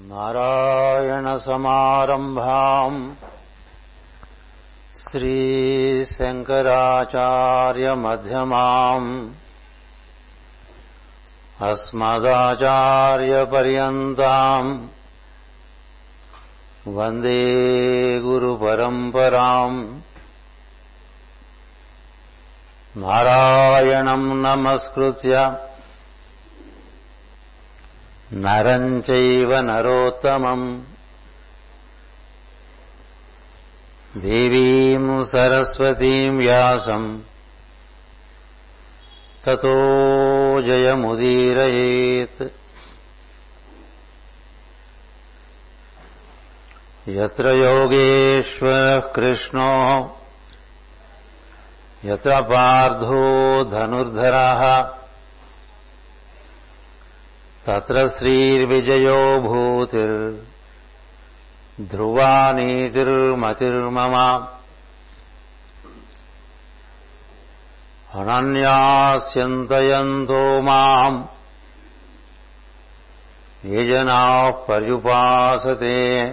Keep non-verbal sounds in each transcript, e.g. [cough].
नारायणसमारम्भाम् श्रीशङ्कराचार्यमध्यमाम् अस्मदाचार्यपर्यन्ताम् वन्दे गुरुपरम्पराम् नारायणम् नमस्कृत्य नरम् चैव नरोत्तमम्। देवीम् सरस्वतीम् व्यासम्। ततो जयमुदीरयेत्। यत्र योगेश्वरः कृष्णो यत्र पार्थो धनुर्धरः तत्र श्रीर्विजयो भूतिर्ध्रुवा नीतिर्मतिर्मम अनन्यास्यन्तयन्तो माम्। ये जनाः पर्युपासते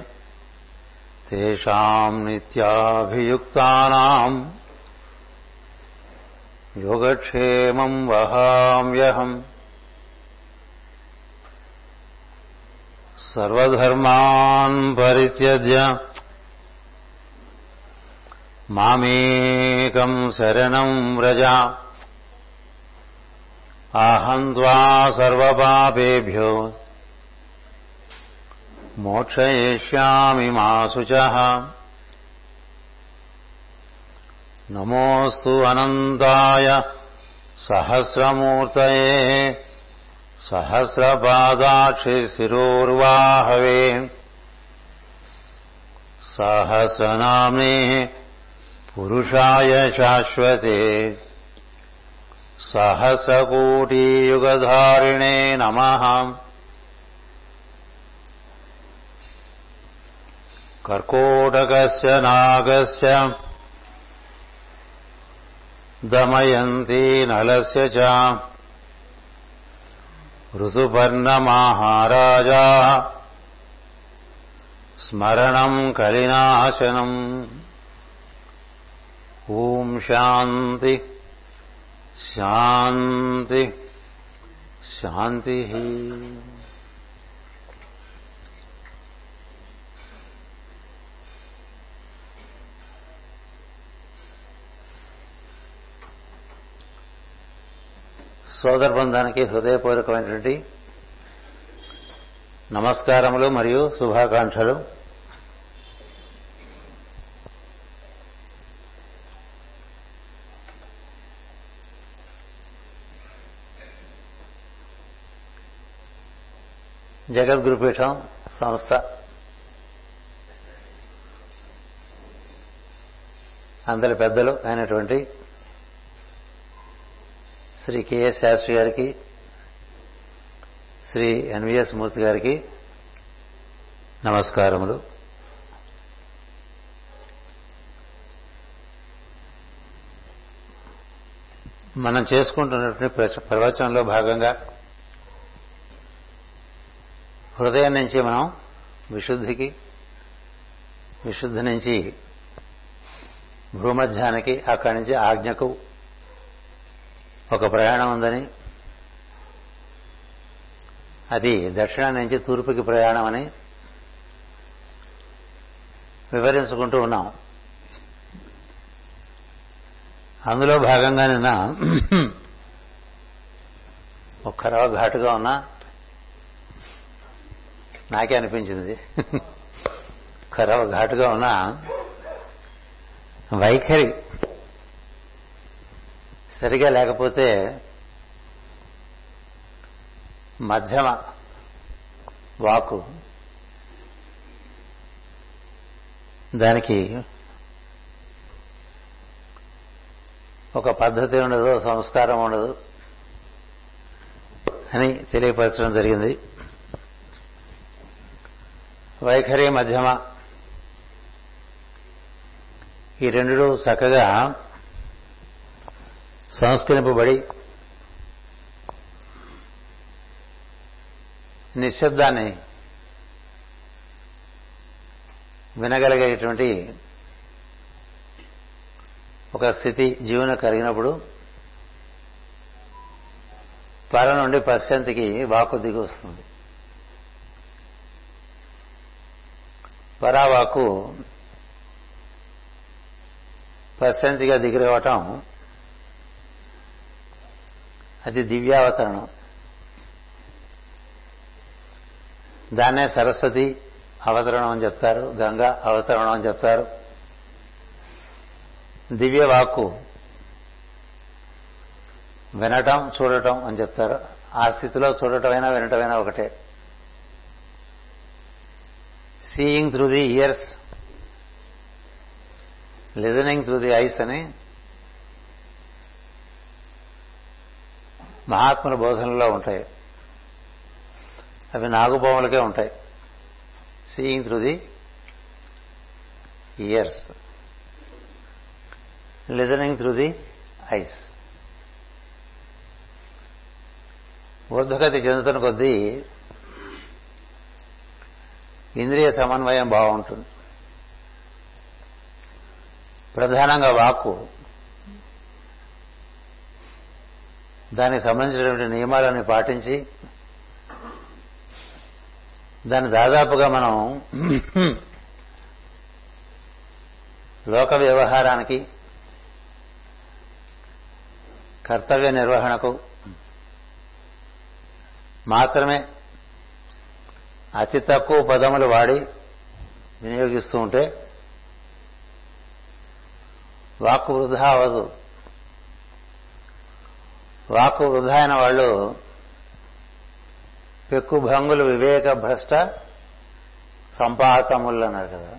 तेषाम् नित्याभियुक्तानाम्। योगक्षेमम् वहाम्यहम् सर्वधर्मान् परित्यज्य मामेकम् शरणम् व्रज। अहम् त्वा सर्वपापेभ्यो। मोक्षयिष्यामि मा शुचः नमोऽस्तु अनन्ताय सहस्रमूर्तये सहस्रपादाक्षिशिरोर्वाहवे सहस्रनाम्ने पुरुषाय शाश्वते। सहस्रकोटियुगधारिणे नमः। कर्कोटकस्य नागस्य दमयन्ती नलस्य च ऋतुपर्णमाहाराजा स्मरणम् कलिनाशनम् ॐ शान्ति। शान्ति। शान्तिः సోదర బృందానికి హృదయపూర్వకమైనటువంటి నమస్కారములు మరియు శుభాకాంక్షలు. జగద్గురుపీఠం సంస్థ. అందరి పెద్దలు అయినటువంటి శ్రీ కెఎస్ శాస్త్రి గారికి శ్రీ ఎన్విఎస్ మూర్తి గారికి నమస్కారములు. మనం చేసుకుంటున్నటువంటి ప్రవచనంలో భాగంగా హృదయం నుంచి మనం విశుద్ధికి విశుద్ధి నుంచి భూమధ్యానికి అక్కడి నుంచి ఆజ్ఞకు ఒక ప్రయాణం ఉందని అది దక్షిణం నుంచి తూర్పుకి ప్రయాణం అని వివరించుకుంటూ ఉన్నాం. అందులో భాగంగా నిన్న [clears throat] ఒక్కరవ ఘాటుగా ఉన్నా నాకే అనిపించింది. [laughs] ఒక్కరవ ఘాటుగా ఉన్నా వైఖరి సరిగా లేకపోతే మధ్యమ వాకు దానికి ఒక పద్ధతి ఉండదు సంస్కారం ఉండదు అని తెలియపరచడం జరిగింది. వైఖరి మధ్యమ ఈ రెండు చక్కగా సంస్కరింపబడి నిశ్శబ్దాన్ని వినగలిగేటువంటి ఒక స్థితి జీవన కలిగినప్పుడు పర నుండి పశ్చంతికి వాకు దిగి వస్తుంది. పరావాకు పశ్చంతిగా దిగిరవటం అది దివ్యావతరణం. దాన్నే సరస్వతి అవతరణం అని చెప్తారు గంగా అవతరణం అని చెప్తారు. దివ్య వాక్కు వినటం చూడటం అని చెప్తారు. ఆ స్థితిలో చూడటమైనా వినటమైనా ఒకటే. Seeing through the ears listening through the eyes అని మహాత్ముల బోధనలో ఉంటాయి. అవి నాగుపాములకే ఉంటాయి. Seeing through the ears listening through the eyes ఊర్ధగతి చెందుతున్న కొద్దీ ఇంద్రియ సమన్వయం బాగుంటుంది. ప్రధానంగా వాక్కు దానికి సంబంధించినటువంటి నియమాలను పాటించి దాన్ని దాదాపుగా మనం లోక వ్యవహారానికి కర్తవ్య నిర్వహణకు మాత్రమే అతి తక్కువ పదములు వాడి వినియోగిస్తూ ఉంటే వాక్కు వృధా అవదు వాక్కు వృధా అయిన వాళ్ళు పెక్కు భంగులు వివేక భ్రష్ట సంపాతములు అన్నారు కదా.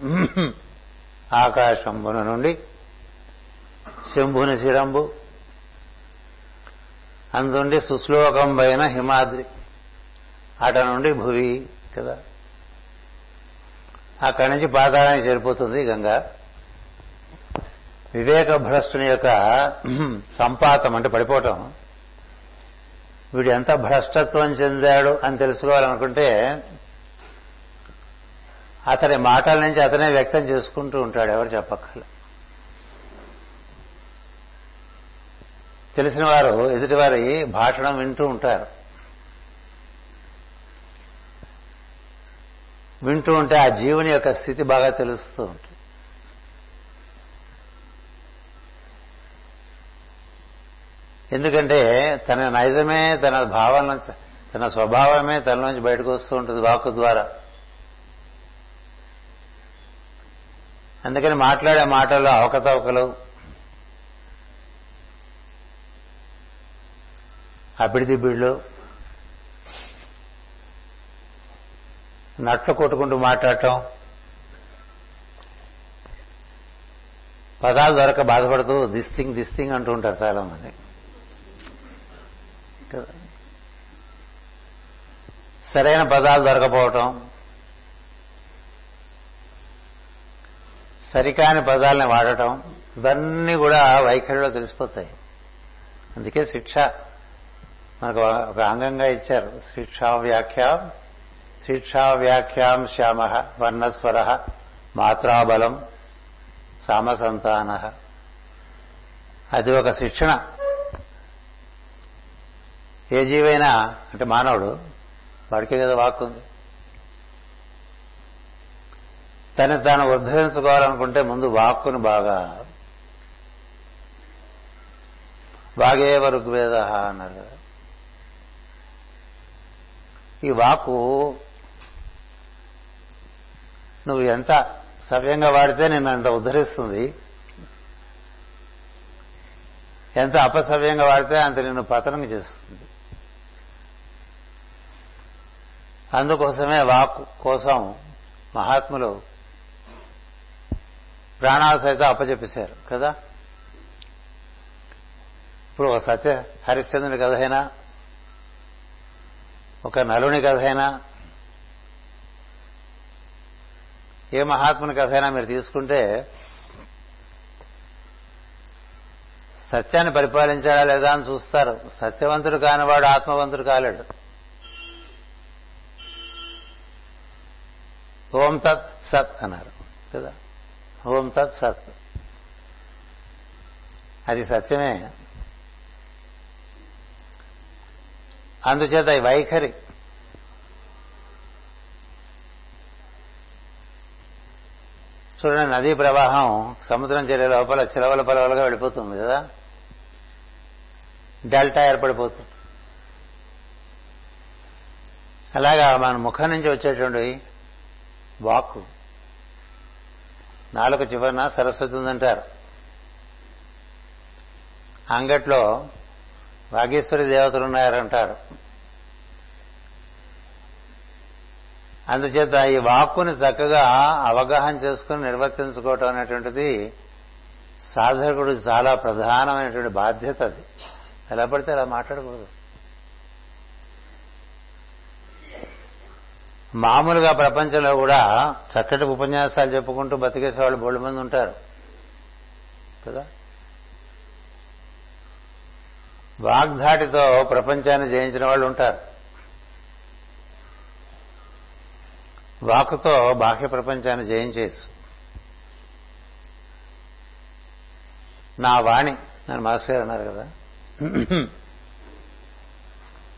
ఆకాశంబున నుండి శంభుని శిరంబు అందుండి సుశ్లోకం పైన హిమాద్రి అట నుండి భువి కదా. అక్కడి నుంచి పాతాళానికి చేరిపోతుంది గంగా. వివేక భ్రష్టుని యొక్క సంపాతం అంటే పడిపోవటం. వీడు ఎంత భ్రష్టత్వం చెందాడు అని తెలుసుకోవాలనుకుంటే అతని మాటల నుంచి అతనే వ్యక్తం చేసుకుంటూ ఉంటాడు ఎవరు చెప్పక్కల తెలిసిన వారు ఎదుటివారి భాషణం వింటూ ఉంటారు. వింటూ ఉంటే ఆ జీవుని యొక్క స్థితి బాగా తెలుస్తూ ఉంటుంది. ఎందుకంటే తన నైజమే తన భావన తన స్వభావమే తనలోంచి బయటకు వస్తూ ఉంటుంది వాక్కు ద్వారా. అందుకని మాట్లాడే మాటల్లో అవకతవకలు అబిడిదిబిళ్ళు నట్లు కొట్టుకుంటూ మాట్లాడటం పదాలు దొరక బాధపడుతూ దిస్తింగ్ దిస్తింగ్ అంటూ ఉంటారు చాలామంది. సరైన పదాలు దొరకపోవటం సరికాని పదాలని వాడటం ఇవన్నీ కూడా వైఖరిలో తెలిసిపోతాయి. అందుకే శిక్ష మనకు ఒక అంగంగా ఇచ్చారు. శిక్షా వ్యాఖ్యాం శిక్షా వ్యాఖ్యాం శ్యామ వర్ణస్వర మాత్రాబలం సామసంతాన. అది ఒక శిక్షణ. ఏ జీవైనా అంటే మానవుడు వాడికే కదా వాక్కు ఉంది తను తాను ఉద్ధరించుకోవాలనుకుంటే ముందు వాక్కును బాగా వాగే వరకు వేద అన్నారు. కదా ఈ వాక్కు నువ్వు ఎంత సవ్యంగా వాడితే నిన్ను అంత ఉద్ధరిస్తుంది. ఎంత అపసవ్యంగా వాడితే అంత నిన్ను పతనం చేస్తుంది. అందుకోసమే వాక్ కోసం మహాత్ములు ప్రాణాలు సైతం అప్పచెప్పేశారు కదా? ఇప్పుడు ఒక సత్య హరిశ్చంద్రుని కథ అయినా ఒక నలుని కథ అయినా ఏ మహాత్ముని కథ అయినా మీరు తీసుకుంటే సత్యాన్ని పరిపాలించాడా లేదా అని చూస్తారు. సత్యవంతుడు కానివాడు ఆత్మవంతుడు కాలేడు. ఓం తత్ సత్ అన్నారు. కదా? ఓం తత్ సత్. అది సత్యమే. అందుచేత ఈ వైఖరి. చూడండి నదీ ప్రవాహం సముద్రం చేరే లోపల చిలవల పలవలుగా వెళ్ళిపోతుంది కదా? డెల్టా ఏర్పడిపోతుంది. అలాగా మన ముఖం నుంచి వచ్చేటువంటి వాక్కు. నాలుగు చివరన సరస్వతి ఉందంటారు. అంగట్లో వాగేశ్వరి దేవతలు ఉన్నారంటారు. అందుచేత ఈ వాక్కుని చక్కగా అవగాహన చేసుకుని నిర్వర్తించుకోవటం అనేటువంటిది సాధకుడు చాలా ప్రధానమైనటువంటి బాధ్యత అది. ఎలా పడితే అలా మాట్లాడకూడదు. మామూలుగా ప్రపంచంలో కూడా చక్కటి ఉపన్యాసాలు చెప్పుకుంటూ బతికేసే వాళ్ళు బోళ్ళు మంది ఉంటారు. కదా? వాగ్ధాటితో ప్రపంచాన్ని జయించిన వాళ్ళు ఉంటారు. వాకుతో బాహ్య ప్రపంచాన్ని జయించేసి. నా వాణి నన్ను మాస్టర్ గారు అన్నారు కదా? [clears throat]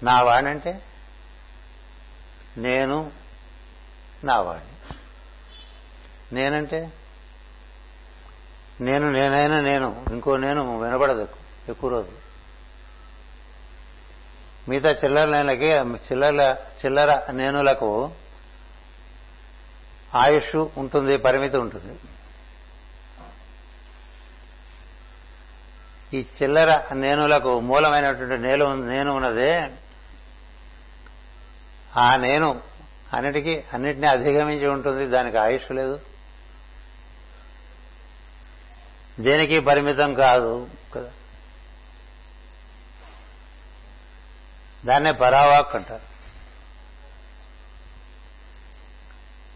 నా వాణి అంటే? నేను నా నేనంటే? నేను నేనైనా నేను ఇంకో నేను వినపడదు ఎక్కువ రోజు మిగతా చిల్లర నేలకి చిల్లర చిల్లర నేనులకు ఆయుష్ ఉంటుంది పరిమితి ఉంటుంది. ఈ చిల్లర నేనులకు మూలమైనటువంటి నేను నేను ఉన్నదే ఆ నేను అన్నిటికీ అన్నిటినీ అధిగమించి ఉంటుంది దానికి ఆయుష్ లేదు. దేనికి పరిమితం కాదు కదా. దాన్నే పరావాక్ అంటారు.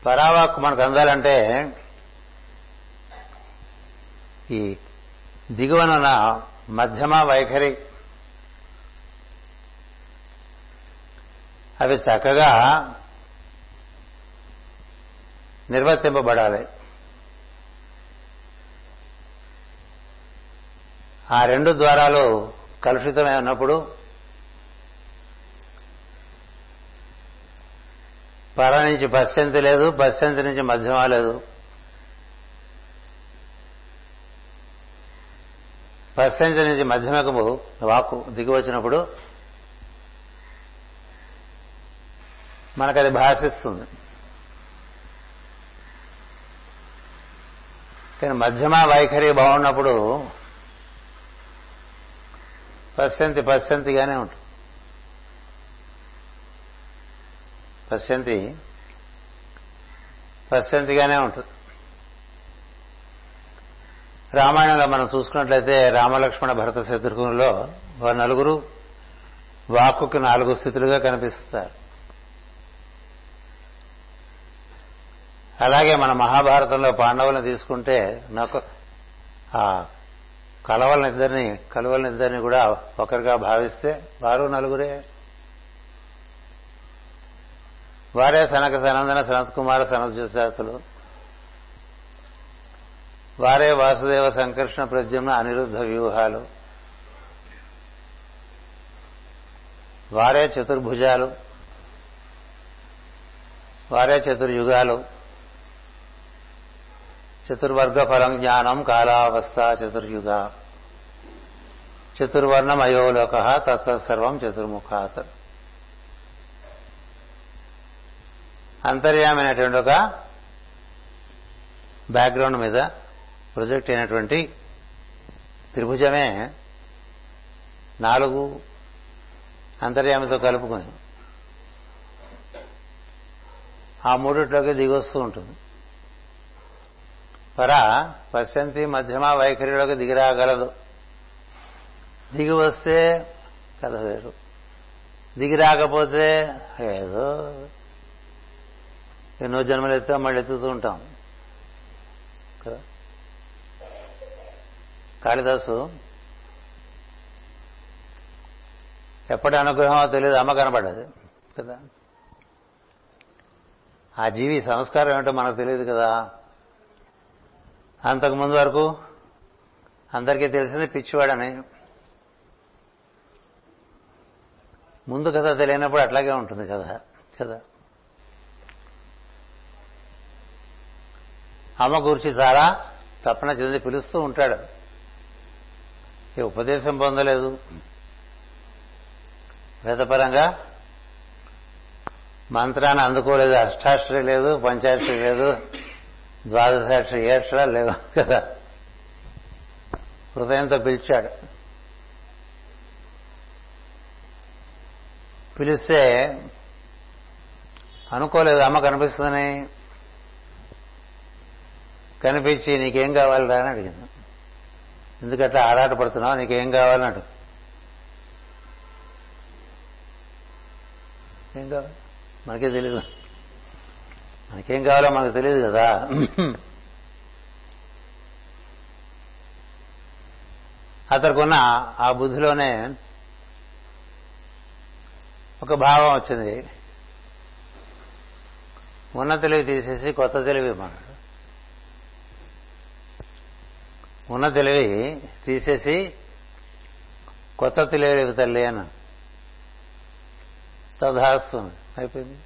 పరావాక్ మనకు అందాలంటే ఈ దిగువనున్న మధ్యమ వైఖరి అవి చక్కగా నిర్వర్తింపబడాలి. ఆ రెండు ద్వారాలు కలుషితమై ఉన్నప్పుడు పర నుంచి పశ్చంతి లేదు పశ్చంతి నుంచి మధ్యమ లేదు. పశ్చంతి నుంచి మధ్యమకు వాకు దిగి వచ్చినప్పుడు మనకది భాషిస్తుంది. కానీ మధ్యమ వైఖరి బాగున్నప్పుడు పశ్చంతి పశ్చంతిగానే ఉంటుంది. పశ్చంతి పశ్చంతిగానే ఉంటుంది. రామాయణంలో మనం చూసుకున్నట్లయితే రామలక్ష్మణ భరత శత్రుఘ్నులో వారు నలుగురు వాక్కుకి నాలుగు స్థితులుగా కనిపిస్తారు. అలాగే మన మహాభారతంలో పాండవులను తీసుకుంటే నాకు ఆ కలవలనిద్దరిని కలవలనిద్దరిని కూడా ఒకరిగా భావిస్తే వారు నలుగురే. వారే సనక సనందన సనత్ కుమార సనత్జాతులు వారే వాసుదేవ సంకర్షణ ప్రద్యుమ్న అనిరుద్ధ వ్యూహాలు. వారే చతుర్భుజాలు. వారే చతుర్యుగాలు. చతుర్వర్గ ఫలం జ్ఞానం కాలావస్థ చతుర్యుగ చతుర్వర్ణం అయోలోక తత్సర్వం చతుర్ముఖాత్ అంతర్యామైనటువంటి ఒక బ్యాక్గ్రౌండ్ మీద ప్రొజెక్ట్ అయినటువంటి త్రిభుజమే నాలుగు అంతర్యామితో కలుపుకొని ఆ మూడిట్లోకి దిగొస్తూ ఉంటుంది. పర పశ్చంతి మధ్యమ వైఖరిలోకి దిగిరాగలదు. దిగి వస్తే కథ వేరు. దిగి రాకపోతే ఏదో. ఎన్నో జన్మలు ఎత్తా మళ్ళీ ఎత్తుతూ ఉంటాం. కదా? కాళిదాసు ఎప్పటి అనుగ్రహమో తెలియదు అమ్మ కనబడదు కదా? ఆ జీవి సంస్కారం ఏమిటో మనకు తెలియదు కదా. అంతకుముందు వరకు అందరికీ తెలిసింది పిచ్చివాడని. ముందు కథ తెలియనప్పుడు అట్లాగే ఉంటుంది కదా కదా? అమ్మ గురించి చాలా తప్పన చెంది పిలుస్తూ ఉంటాడు. ఈ ఉపదేశం పొందలేదు. వేదపరంగా మంత్రాన్ని అందుకోలేదు అష్టాక్షరి లేదు పంచాయతీ లేదు. ద్వాదశాక్షరి ఏ అక్షరాలు లేవు కదా. హృదయంతో పిలిచాడు. పిలిస్తే అనుకోలేదు అమ్మ కనిపిస్తుందని. కనిపించి నీకేం కావాలిరా అని అడిగింది. ఎందుకట్లా ఆరాట పడుతున్నావు? నీకేం కావాలని అడుగు ఏం కావాలి? మనకే తెలియదు మనకేం కావాలో మనకు తెలియదు కదా. అతనికున్న ఆ బుద్ధిలోనే ఒక భావం వచ్చింది. ఉన్న తెలివి తీసేసి కొత్త తెలివి ఇవ్వమన్నాడు. ఉన్న తెలివి తీసేసి కొత్త తెలివి తల్లి అని తదాస్తుంది. అయిపోయింది.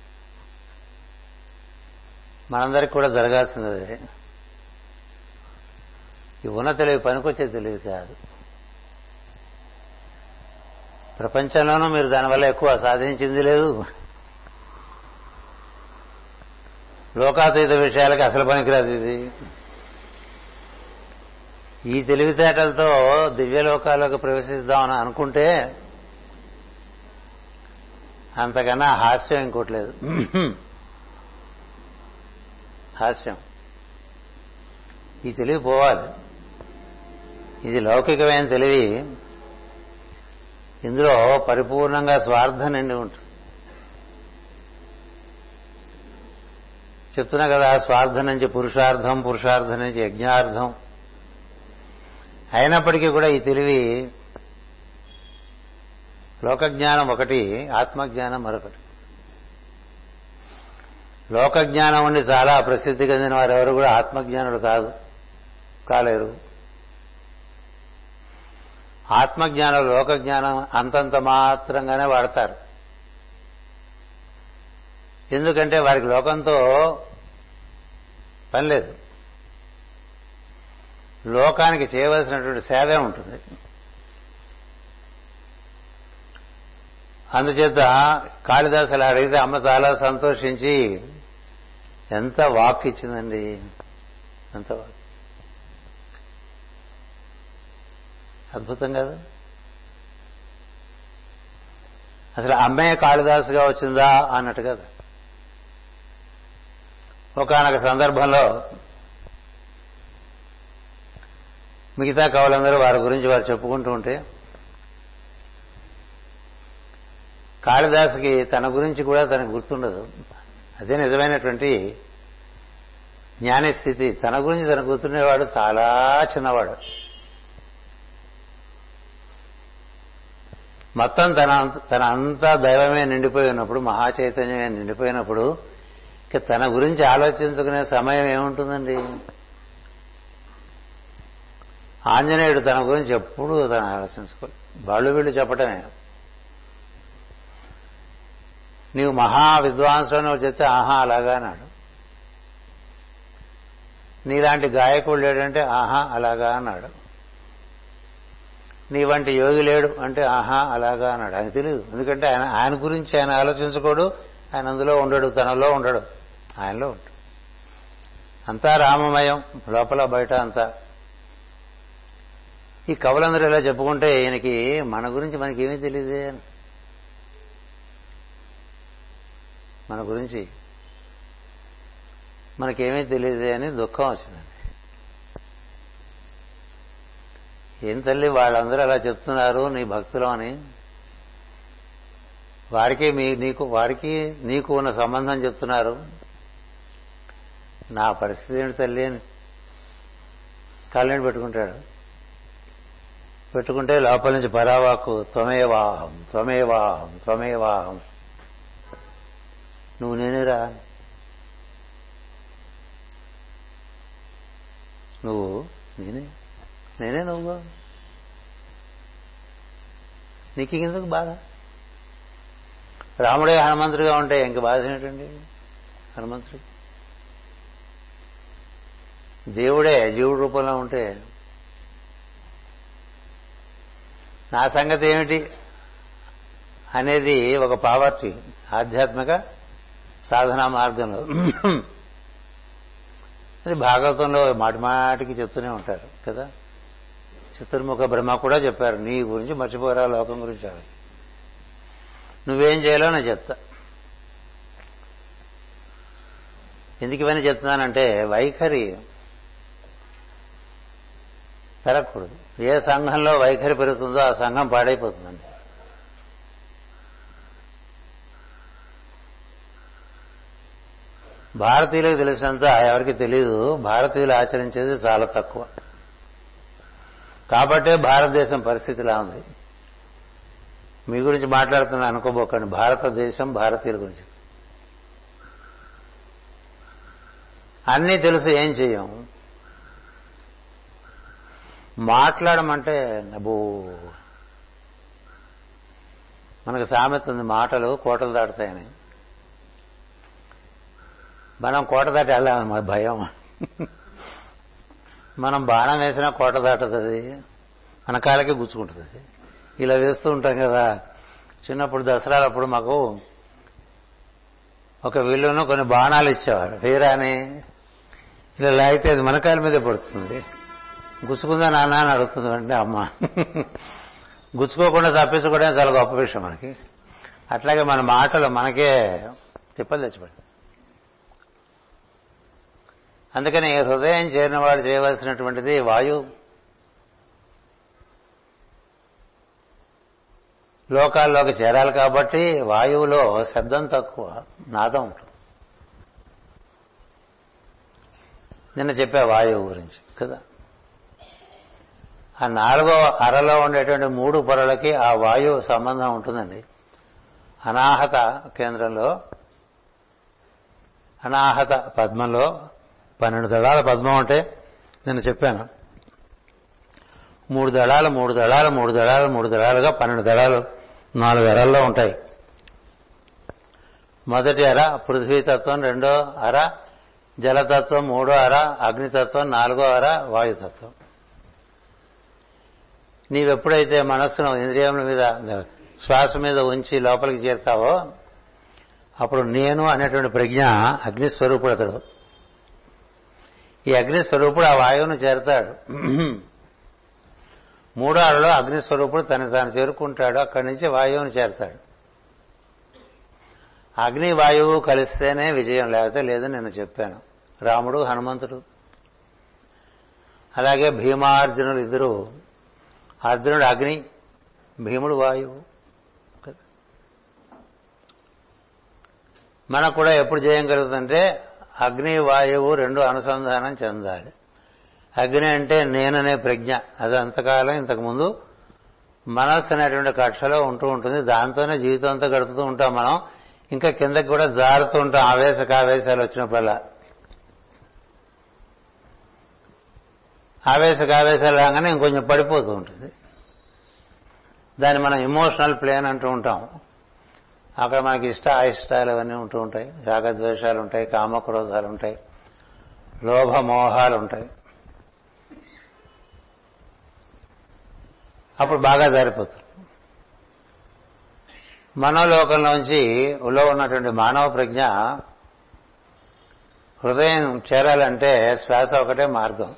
మనందరికి కూడా జరగాల్సింది అదే ఈ ఉన్న తెలివి పనికొచ్చే తెలివి కాదు. ప్రపంచంలోనూ మీరు దానివల్ల ఎక్కువ సాధించింది లేదు. లోకాతీత విషయాలకి అసలు పనికిరాదు ఇది. ఈ తెలివితేటలతో దివ్యలోకాల్లోకి ప్రవేశిద్దామని అనుకుంటే అంతకన్నా హాస్యం ఇంకోట్లేదు హాస్యం. ఈ తెలివి పోవాలి. ఇది లౌకికమైన తెలివి. ఇందులో పరిపూర్ణంగా స్వార్థం నిండి ఉంటుంది. చెప్తున్నా కదా స్వార్థం నుంచి పురుషార్థం పురుషార్థం నుంచి యజ్ఞార్థం. అయినప్పటికీ కూడా ఈ తెలివి లోకజ్ఞానం ఒకటి ఆత్మజ్ఞానం మరొకటి. లోకజ్ఞానం ఉండి చాలా ప్రసిద్ధి చెందిన వారు ఎవరు కూడా ఆత్మజ్ఞానులు కాదు కాలేరు. ఆత్మజ్ఞానం లోకజ్ఞానం అంతంత మాత్రంగానే వాడతారు. ఎందుకంటే వారికి లోకంతో పని లేదు. లోకానికి చేయవలసినటువంటి సేవే ఉంటుంది. అందుచేత కాళిదాసు అలా అడిగితే అమ్మ చాలా సంతోషించి ఎంత వాక్ ఇచ్చిందండి? ఎంత వాక్ అద్భుతం కదా? అసలు అమ్మే కాళిదాసుగా వచ్చిందా అన్నట్టు కదా? ఒకనొక సందర్భంలో మిగతా కవులందరూ వారి గురించి వారు చెప్పుకుంటూ ఉంటే కాళిదాసుకి తన గురించి కూడా తనకు గుర్తుండదు. అదే నిజమైనటువంటి జ్ఞానస్థితి. తన గురించి తన గుర్తుండేవాడు చాలా చిన్నవాడు. మొత్తం తన తన అంతా దైవమే నిండిపోయి ఉన్నప్పుడు మహాచైతన్యమే నిండిపోయినప్పుడు ఇక తన గురించి ఆలోచించుకునే సమయం ఏముంటుందండి? ఆంజనేయుడు తన గురించి ఎప్పుడు తను ఆలోచించుకో వాళ్ళు వీళ్ళు చెప్పటమే. నీవు మహా విద్వాంసుడు నువ్వు చెప్తే ఆహా అలాగా అన్నాడు. నీలాంటి గాయకుడు లేడంటే ఆహా అలాగా అన్నాడు. నీ వంటి యోగి లేడు అంటే ఆహా అలాగా అన్నాడు. ఆయన తెలియదు ఎందుకంటే ఆయన ఆయన గురించి ఆయన ఆలోచించుకోడు ఆయన అందులో ఉండడు తనలో ఉండడు. ఆయనలో ఉంటాడు. అంతా రామమయం లోపల బయట అంతా. ఈ కవులందరూ ఇలా చెప్పుకుంటే ఈయనకి మన గురించి మనకేమీ తెలియదే మన గురించి మనకేమీ తెలియదే అని దుఃఖం వచ్చిందండి. ఏం తల్లి వాళ్ళందరూ అలా చెప్తున్నారు నీ భక్తులు అని. వారికి మీ నీకు వారికి నీకు ఉన్న సంబంధం చెప్తున్నారు. నా పరిస్థితి ఏంటి తల్లి అని కళ్ళని పెట్టుకుంటాడు. పెట్టుకుంటే లోపల నుంచి పరావాకు త్వమేవాహం త్వమేవాహం త్వమేవాహం. నువ్వు నేనేరా నువ్వు నేనే. నేనే నువ్వు. నీకు ఎందుకు బాధ? రాముడే హనుమంతుడిగా ఉంటే ఇంక బాధ ఏంటండి? హనుమంతుడు. దేవుడే జీవుడు రూపంలో ఉంటే నా సంగతి ఏమిటి? అనేది ఒక పావర్టీ ఆధ్యాత్మిక సాధనా మార్గంలో అది భాగవతంలో మాటి మాటికి చెప్తూనే ఉంటారు కదా? చతుర్ముఖ బ్రహ్మ కూడా చెప్పారు నీ గురించి మర్చిపోరా లోకం గురించి అవి నువ్వేం చేయాలో నేను చెప్తా. ఎందుకు ఇవన్నీ చెప్తున్నానంటే వైఖరి పెరగకూడదు. ఏ సంఘంలో వైఖరి పెరుగుతుందో ఆ సంఘం పాడైపోతుందండి. భారతీయులకు తెలిసినంత ఎవరికి తెలియదు భారతీయులు ఆచరించేది చాలా తక్కువ. కాబట్టే భారతదేశం పరిస్థితిలా ఉంది. మీ గురించి మాట్లాడుతున్నా అనుకోబోకండి. భారతదేశం భారతీయుల గురించి. అన్నీ తెలుసు ఏం చేయం? మాట్లాడమంటే నబూ మనకు సామెత ఉంది మాటలు కోటలు దాటుతాయని. మనం కోట దాటి వెళ్ళాలి మా భయం. మనం బాణం వేసినా కోట దాటుతుంది. మన కాళ్ళకి గుచ్చుకుంటుంది. ఇలా వేస్తూ ఉంటాం కదా. చిన్నప్పుడు దసరాలప్పుడు మాకు ఒక విల్లును కొన్ని బాణాలు ఇచ్చేవారు. వీరాని ఇలా లాగితే అది మన కాళ్ళ మీదే పడుతుంది. గుచ్చుకుందా నాన్న అని అడుగుతుంది అంటే అమ్మ. గుచ్చుకోకుండా తప్పించుకోవడం చాలా గొప్ప విషయం మనకి. అట్లాగే మన మాటలు మనకే తిప్పలు తెచ్చిపెడతాయి. అందుకని హృదయం చేరిన వాడు చేయవలసినటువంటిది వాయు. లోకాల్లోకి చేరాలి కాబట్టి వాయువులో శబ్దం తక్కువ నాదం ఉంటుంది. నిన్న చెప్పా వాయువు గురించి కదా? ఆ నాలుగో అరలో ఉండేటువంటి మూడు పొరలకి ఆ వాయువు సంబంధం ఉంటుందండి. అనాహత కేంద్రంలో అనాహత పద్మంలో పన్నెండు దళాల పద్మం అంటే నేను చెప్పాను. మూడు దళాలు మూడు దళాలు మూడు దళాలు మూడు దళాలుగా పన్నెండు దళాలు నాలుగు అరల్లో ఉంటాయి. మొదటి అర పృథ్వీతత్వం రెండో అర జలతత్వం మూడో అర అగ్నితత్వం నాలుగో అర వాయుతత్వం. నీవెప్పుడైతే మనస్సును ఇంద్రియముల మీద శ్వాస మీద ఉంచి లోపలికి చేరుతావో అప్పుడు నేను అనేటువంటి ప్రజ్ఞ అగ్నిస్వరూపుడు అతడు ఈ అగ్నిస్వరూపుడు ఆ వాయువును చేరతాడు. మూడో ఆడలో అగ్నిస్వరూపుడు తను తాను చేరుకుంటాడు. అక్కడి నుంచి వాయువును చేరతాడు. అగ్ని వాయువు కలిస్తేనే విజయం లేకపోతే లేదని నేను చెప్పాను. రాముడు హనుమంతుడు అలాగే భీమార్జునులు ఇద్దరు. అర్జునుడు అగ్ని భీముడు వాయువు. మనకు కూడా ఎప్పుడు జయం కలుగుతుందంటే అగ్ని వాయువు రెండు అనుసంధానం చెందాలి. అగ్ని అంటే నేననే ప్రజ్ఞ. అది అంతకాలం ఇంతకుముందు మనస్సు అనేటువంటి కక్షలో ఉంటూ ఉంటుంది. దాంతోనే జీవితం అంతా గడుపుతూ ఉంటాం మనం. ఇంకా కిందకి కూడా జారుతూ ఉంటాం ఆవేశ కావేశాలు వచ్చినప్పుడల్లా. ఆవేశ కావేశాలు రాగానే ఇంకొంచెం పడిపోతూ ఉంటుంది. దాన్ని మనం ఇమోషనల్ ప్లేన్ అంటూ ఉంటాం. అక్కడ మనకి ఇష్ట అయిష్టాలు అవన్నీ ఉంటూ ఉంటాయి. రాగద్వేషాలు ఉంటాయి కామక్రోధాలు ఉంటాయి లోభ మోహాలు ఉంటాయి అప్పుడు బాగా జారిపోతుంది మనోలోకంలోంచి ఉలో ఉన్నటువంటి మానవ ప్రజ్ఞ హృదయం చేరాలంటే శ్వాస ఒకటే మార్గం.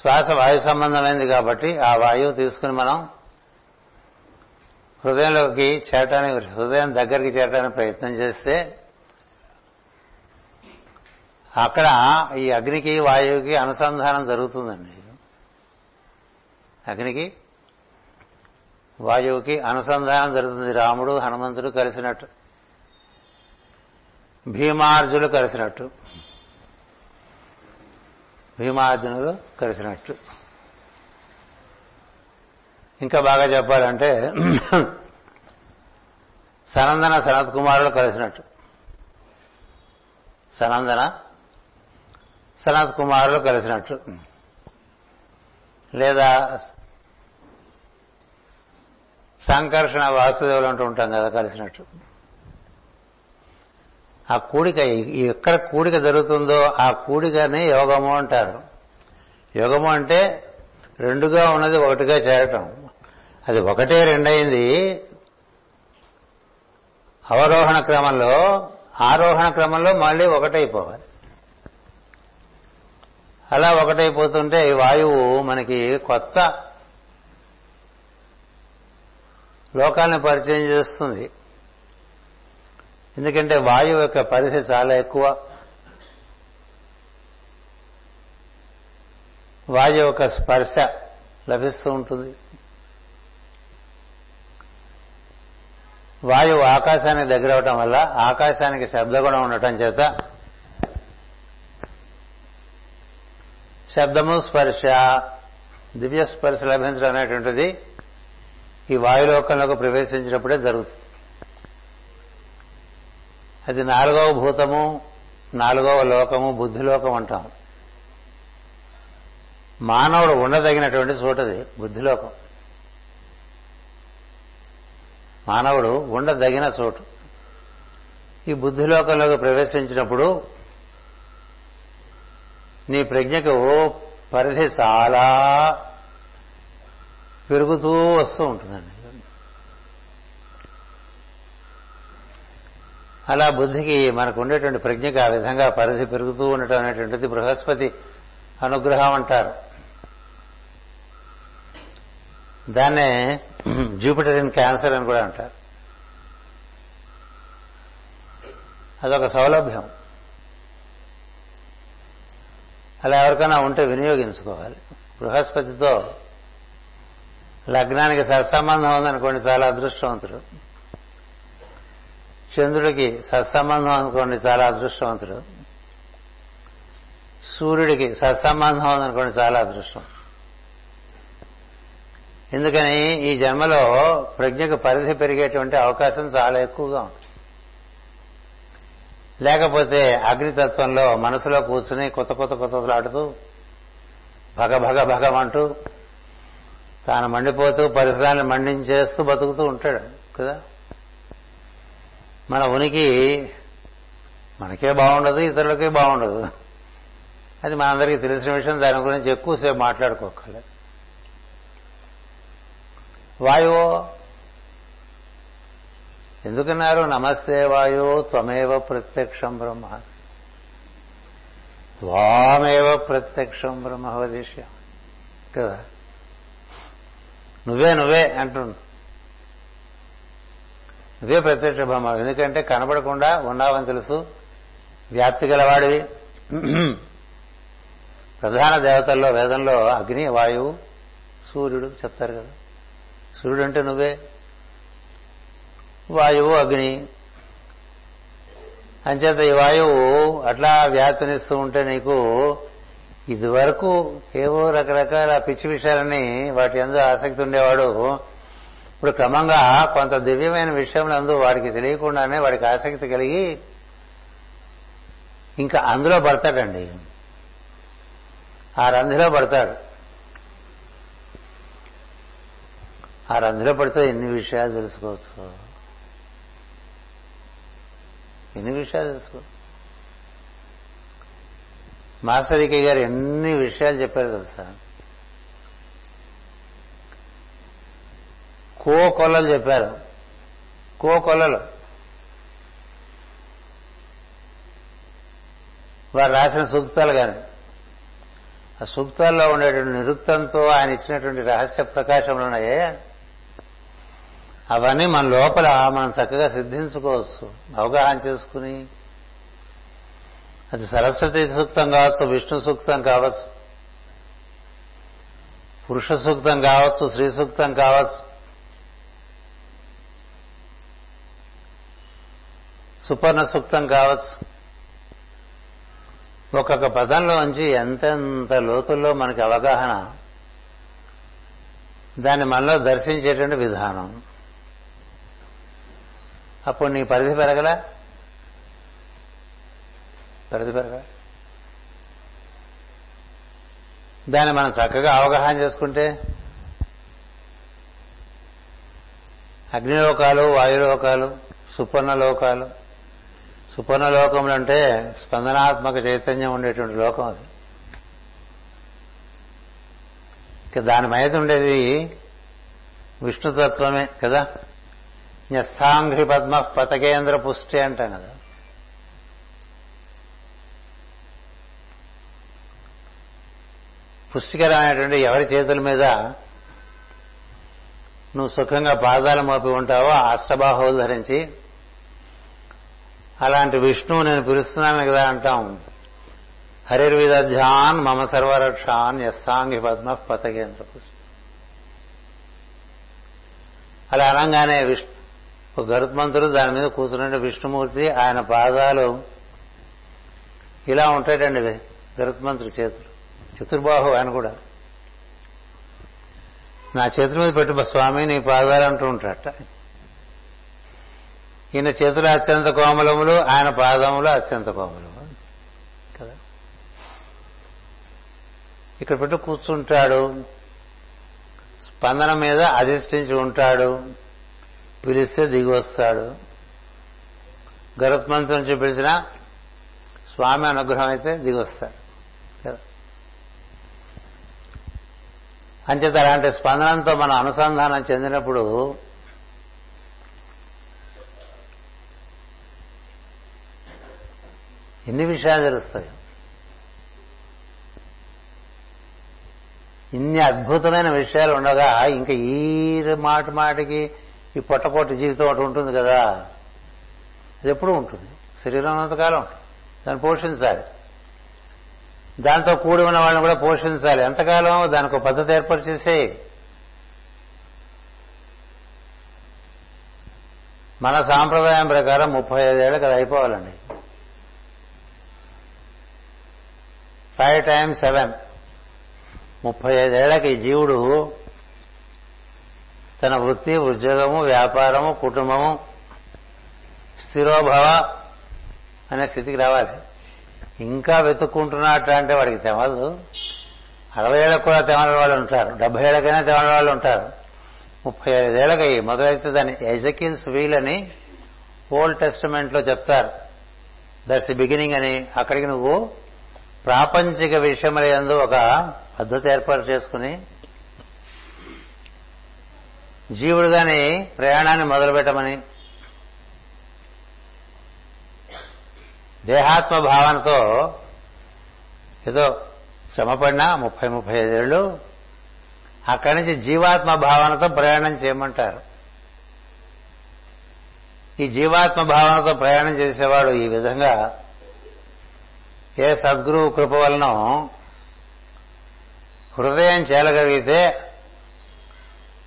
శ్వాస వాయు సంబంధమైంది కాబట్టి ఆ వాయువు తీసుకుని మనం హృదయంలోకి చేరటానికి హృదయం దగ్గరికి చేరటానికి ప్రయత్నం చేస్తే అక్కడ ఈ అగ్నికి వాయువుకి అనుసంధానం జరుగుతుందండి. అగ్నికి వాయువుకి అనుసంధానం జరుగుతుంది. రాముడు హనుమంతుడు కలిసినట్టు భీమార్జులు కలిసినట్టు భీమార్జునులు కలిసినట్టు. ఇంకా బాగా చెప్పాలంటే సనందన సనత్ కుమారులు కలిసినట్టు. సనందన సనత్ కుమారులు కలిసినట్టు. లేదా సంకర్షణ వాసుదేవులు అంటూ ఉంటాం కదా కలిసినట్టు. ఆ కూడిక ఎక్కడ కూడిక జరుగుతుందో ఆ కూడికని యోగము అంటారు. యోగము అంటే రెండుగా ఉన్నది ఒకటిగా చేరటం. అది ఒకటే రెండయింది. అవరోహణ క్రమంలో ఆరోహణ క్రమంలో మళ్ళీ ఒకటైపోవాలి. అలా ఒకటైపోతుంటే వాయువు మనకి కొత్త లోకాలను పరిచయం చేస్తుంది. ఎందుకంటే వాయువు యొక్క పరిధి చాలా ఎక్కువ. వాయువు యొక్క స్పర్శ లభిస్తూ ఉంటుంది. వాయువు ఆకాశానికి దగ్గర అవటం వల్ల ఆకాశానికి శబ్దగుణం ఉండటం చేత శబ్దము స్పర్శ దివ్య స్పర్శ లభించడం అనేటువంటిది ఈ వాయులోకంలోకి ప్రవేశించినప్పుడే జరుగుతుంది. అది నాలుగవ భూతము నాలుగవ లోకము బుద్ధిలోకం అంటాం. మానవుడు ఉండదగినటువంటి చోటది బుద్ధిలోకం మానవుడు ఉండదగిన చోటు. ఈ బుద్ధిలోకంలోకి ప్రవేశించినప్పుడు నీ ప్రజ్ఞకు పరిధి చాలా పెరుగుతూ వస్తూ ఉంటుందండి. అలా బుద్ధికి మనకు ఉండేటువంటి ప్రజ్ఞకి ఆ విధంగా పరిధి పెరుగుతూ ఉండటం అనేటువంటిది బృహస్పతి అనుగ్రహం అంటారు. దాన్నే జూపిటర్ ఇన్ క్యాన్సర్ అని కూడా అంటారు. అదొక సౌలభ్యం. అలా ఎవరికైనా ఉంటే వినియోగించుకోవాలి. బృహస్పతితో లగ్నానికి సత్సంబంధం ఉందనుకోండి చాలా అదృష్టవంతుడు. చంద్రుడికి సత్సంబంధం అనుకోండి చాలా అదృష్టవంతుడు. సూర్యుడికి సత్సంబంధం ఉందనుకోండి చాలా అదృష్టం. ఎందుకని ఈ జన్మలో ప్రజ్ఞకు పరిధి పెరిగేటువంటి అవకాశం చాలా ఎక్కువగా ఉంది. లేకపోతే అగ్నితత్వంలో మనసులో కూర్చుని కొత్త కొత్త కొత్తలాడుతూ భగ భగ భగమంటూ తాను మండిపోతూ పరిసరాన్ని మండించేస్తూ బతుకుతూ ఉంటాడు కదా? మన ఉనికి మనకే బాగుండదు ఇతరులకే బాగుండదు. అది మనందరికీ తెలిసిన విషయం దాని గురించి ఎక్కువసేపు మాట్లాడుకోకలేదు వాయువు ఎందుకన్నారు? నమస్తే వాయు త్వమేవ ప్రత్యక్షం బ్రహ్మ. త్వామేవ ప్రత్యక్షం బ్రహ్మ వదిష్య కదా? నువ్వే నువ్వే అంటుండు. నువ్వే ప్రత్యక్ష బ్రహ్మ. ఎందుకంటే కనబడకుండా ఉన్నావని తెలుసు. వ్యాప్తి గలవాడివి. ప్రధాన దేవతల్లో వేదంలో అగ్ని వాయువు సూర్యుడు చెప్తారు కదా. సూర్యుడు అంటే నువ్వే. వాయువు అగ్ని. అంచేత ఈ వాయువు అట్లా వ్యాప్తినిస్తూ ఉంటే నీకు ఇదివరకు ఏవో రకరకాల పిచ్చి విషయాలని వాటి అందు ఆసక్తి ఉండేవాడు. ఇప్పుడు క్రమంగా కొంత దివ్యమైన విషయములందు వాడికి తెలియకుండానే వాడికి ఆసక్తి కలిగి ఇంకా అందులో పడతాడండి. ఆ రంధిలో పడతాడు. ఆ రంధిలో పడితే ఎన్ని విషయాలు తెలుసుకోవచ్చు? ఎన్ని విషయాలు తెలుసుకోవచ్చు మాస్టరికే గారు ఎన్ని విషయాలు చెప్పారు తెలుసా? కో కొలలు చెప్పారు. కో కొలలు. వారు రాసిన సూక్తాలు కానీ ఆ సూక్తాల్లో ఉండేటువంటి నిరుక్తంతో ఆయన ఇచ్చినటువంటి రహస్య ప్రకాశంలో ఉన్నాయా? అవన్నీ మన లోపల మనం చక్కగా సిద్ధించుకోవచ్చు. అవగాహన చేసుకుని. అది సరస్వతి సూక్తం కావచ్చు విష్ణు సూక్తం కావచ్చు పురుష సూక్తం కావచ్చు స్త్రీ సూక్తం కావచ్చు. సుపర్ణ సూక్తం కావచ్చు. ఒక్కొక్క పదంలోంచి ఎంతెంత లోతుల్లో మనకి అవగాహన దాన్ని మనలో దర్శించేటువంటి విధానం. అప్పుడు నీ పరిధి పెరగలా? పరిధి పెరగల? దాన్ని మనం చక్కగా అవగాహన చేసుకుంటే అగ్నిలోకాలు వాయులోకాలు సుపర్ణ లోకాలు సుపర్ణ లోకములు అంటే స్పందనాత్మక చైతన్యం ఉండేటువంటి లోకం అది. ఇక దాని మీద ఉండేది విష్ణుతత్వమే కదా? న్యస్థాంఘ్రి పద్మ పతకేంద్ర పుష్టి అంటాం కదా పుష్టికరమైనటువంటి ఎవరి చేతుల మీద నువ్వు సుఖంగా పాదాలు మోపి ఉంటావో అష్టబాహువులు ధరించి అలాంటి విష్ణువు నేను పిలుస్తున్నాను కదా అంటాం. హరిర్విదధ్యాన్ మమ సర్వరక్షాన్ యస్సాంగి పద్మ పతకేంద్ర పుష్టి అలా అనగానే విష్ణు ఒక గరుత్మంతుడు దాని మీద కూర్చున్నట్టు విష్ణుమూర్తి ఆయన పాదాలు ఇలా ఉంటాడండి గరుత్మంతుడి చేతులు. చతుర్బాహు ఆయన కూడా. నా చేతుల మీద పెట్టు స్వామి నీ పాదాలు అంటూ ఉంటాడట. ఈయన చేతులు అత్యంత కోమలములు ఆయన పాదములు అత్యంత కోమలము కదా? ఇక్కడ పెట్టు కూర్చుంటాడు. స్పందన మీద అధిష్ఠించి ఉంటాడు. పిలిస్తే దిగి వస్తాడు గరుత్మంతుడి నుంచి పిలిచిన స్వామి అనుగ్రహం అయితే దిగి వస్తాడు అంచేత అలాంటి స్పందనంతో మనం అనుసంధానం చెందినప్పుడు ఎన్ని విషయాలు తెలుస్తాయి? ఇన్ని అద్భుతమైన విషయాలు ఉండగా ఇంకా ఈ మాట మాటికి ఈ పొట్టపొట్టి జీవితం ఒకటి ఉంటుంది కదా. అది ఎప్పుడూ ఉంటుంది. శరీరం ఉన్నంతకాలం దాన్ని పోషించాలి. దాంతో కూడి ఉన్న వాళ్ళని కూడా పోషించాలి. ఎంతకాలం దానికి ఒక పద్ధతి ఏర్పాటు చేసే? మన సాంప్రదాయం ప్రకారం ముప్పై ఐదేళ్ళకి అది అయిపోవాలండి. Five times seven. ముప్పై ఐదేళ్ళకి జీవుడు తన వృత్తి ఉద్యోగము వ్యాపారము కుటుంబము స్థిరోభవ అనే స్థితికి రావాలి. ఇంకా వెతుక్కుంటున్నట్టు అంటే వాడికి తెమలదు అరవై ఏళ్ళకు కూడా తెమల వాళ్ళు ఉంటారు. డెబ్బై ఏళ్ళకైనా తెమల వాళ్ళు ఉంటారు. ముప్పై ఐదేళ్ళకి మొదలైతే దాన్ని ఎజకిన్స్ వీల్ అని ఓల్డ్ టెస్టిమెంట్లో చెప్తారు. దట్స్ ది బిగినింగ్ అని. అక్కడికి నువ్వు ప్రాపంచిక విషయములందు ఒక పద్ధతి ఏర్పాటు చేసుకుని జీవుడుగాని ప్రయాణాన్ని మొదలుపెట్టమని. దేహాత్మ భావనతో ఏదో శ్రమపడినా ముప్పై ముప్పై ఐదేళ్ళు అక్కడి నుంచి జీవాత్మ భావనతో ప్రయాణం చేయమంటారు. ఈ జీవాత్మ భావనతో ప్రయాణం చేసేవాడు ఈ విధంగా ఏ సద్గురువు కృప వలన హృదయం చేలగలిగితే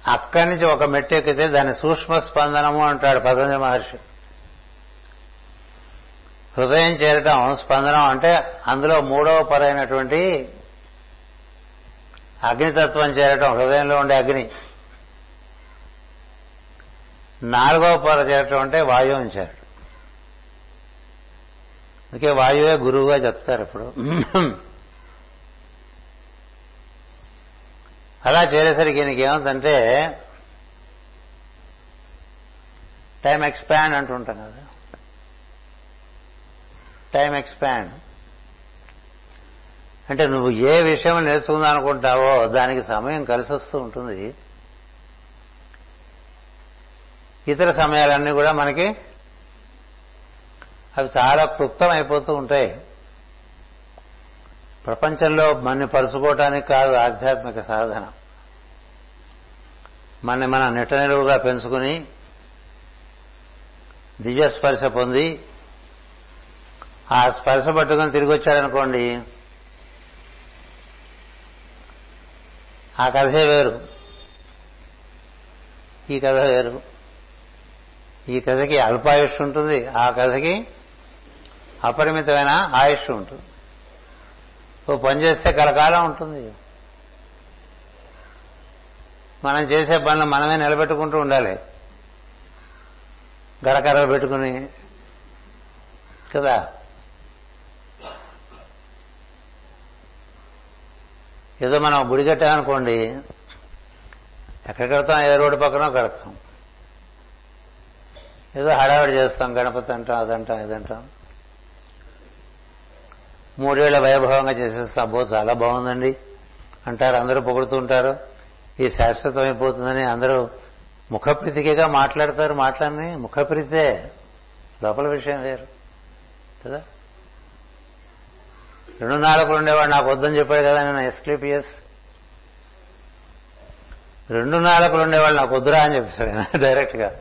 అక్కడి నుంచి ఒక మెట్టు ఎక్కితే దాన్ని సూక్ష్మ స్పందనము అంటాడు పతంజలి మహర్షి. హృదయం చేరటం స్పందనం అంటే అందులో మూడవ పరైనటువంటి అగ్నితత్వం చేరటం హృదయంలో ఉండే అగ్ని. నాలుగవ పొర చేరటం అంటే వాయువు చేరటం. అందుకే వాయువే గురువుగా చెప్తారు ఇప్పుడు. అలా చేరేసరికి ఈయనకి ఏముందంటే టైం ఎక్స్పాండ్ అంటుంటాం కదా. టైం ఎక్స్పాండ్ అంటే నువ్వు ఏ విషయం నేర్చుకుందాం అనుకుంటావో దానికి సమయం కలిసి వస్తూ ఉంటుంది. ఇతర సమయాలన్నీ కూడా మనకి అవి చాలా క్లుప్తం అయిపోతూ ఉంటాయి. ప్రపంచంలో మన్ని పరుచుకోవటానికి కాదు ఆధ్యాత్మిక సాధన. మనని మనం నిట్ట నిలువుగా పెంచుకుని దివ్య స్పర్శ పొంది ఆ స్పర్శ పట్టుకుని తిరిగి వచ్చాడనుకోండి ఆ కథే వేరు. ఈ కథ వేరు. ఈ కథకి అల్పాయుష్ ఉంటుంది ఆ కథకి అపరిమితమైన ఆయుష్ ఉంటుంది. ఓ పని చేస్తే కలకాలం ఉంటుంది. మనం చేసే పనులు మనమే నిలబెట్టుకుంటూ ఉండాలి. గడకర్రలు పెట్టుకుని. కదా? ఏదో మనం గుడి కట్టామనుకోండి ఎక్కడ కడతాం ఏ రోడ్డు పక్కన కడతాం. ఏదో హడావిడి చేస్తాం గణపతి అంటాం అదంటాం ఇదంటాం. మూడేళ్ళ వైభవంగా చేసేస్తాం. అబ్బో చాలా బాగుందండి. అంటారు అందరూ పొగుడుతూ ఉంటారు. శాశ్వతం అయిపోతుందని అందరూ ముఖప్రీతికగా మాట్లాడతారు మాట్లాడని ముఖప్రీతే. లోపల విషయం వేరు. కదా? రెండు నాలుగులు ఉండేవాడు నాకు వద్దని చెప్పాడు కదా నేను ఎస్క్లిపియస్. రెండు నాలుగులు ఉండేవాళ్ళు నాకు వద్దురా అని చెప్పాడు ఆయన [laughs] డైరెక్ట్గా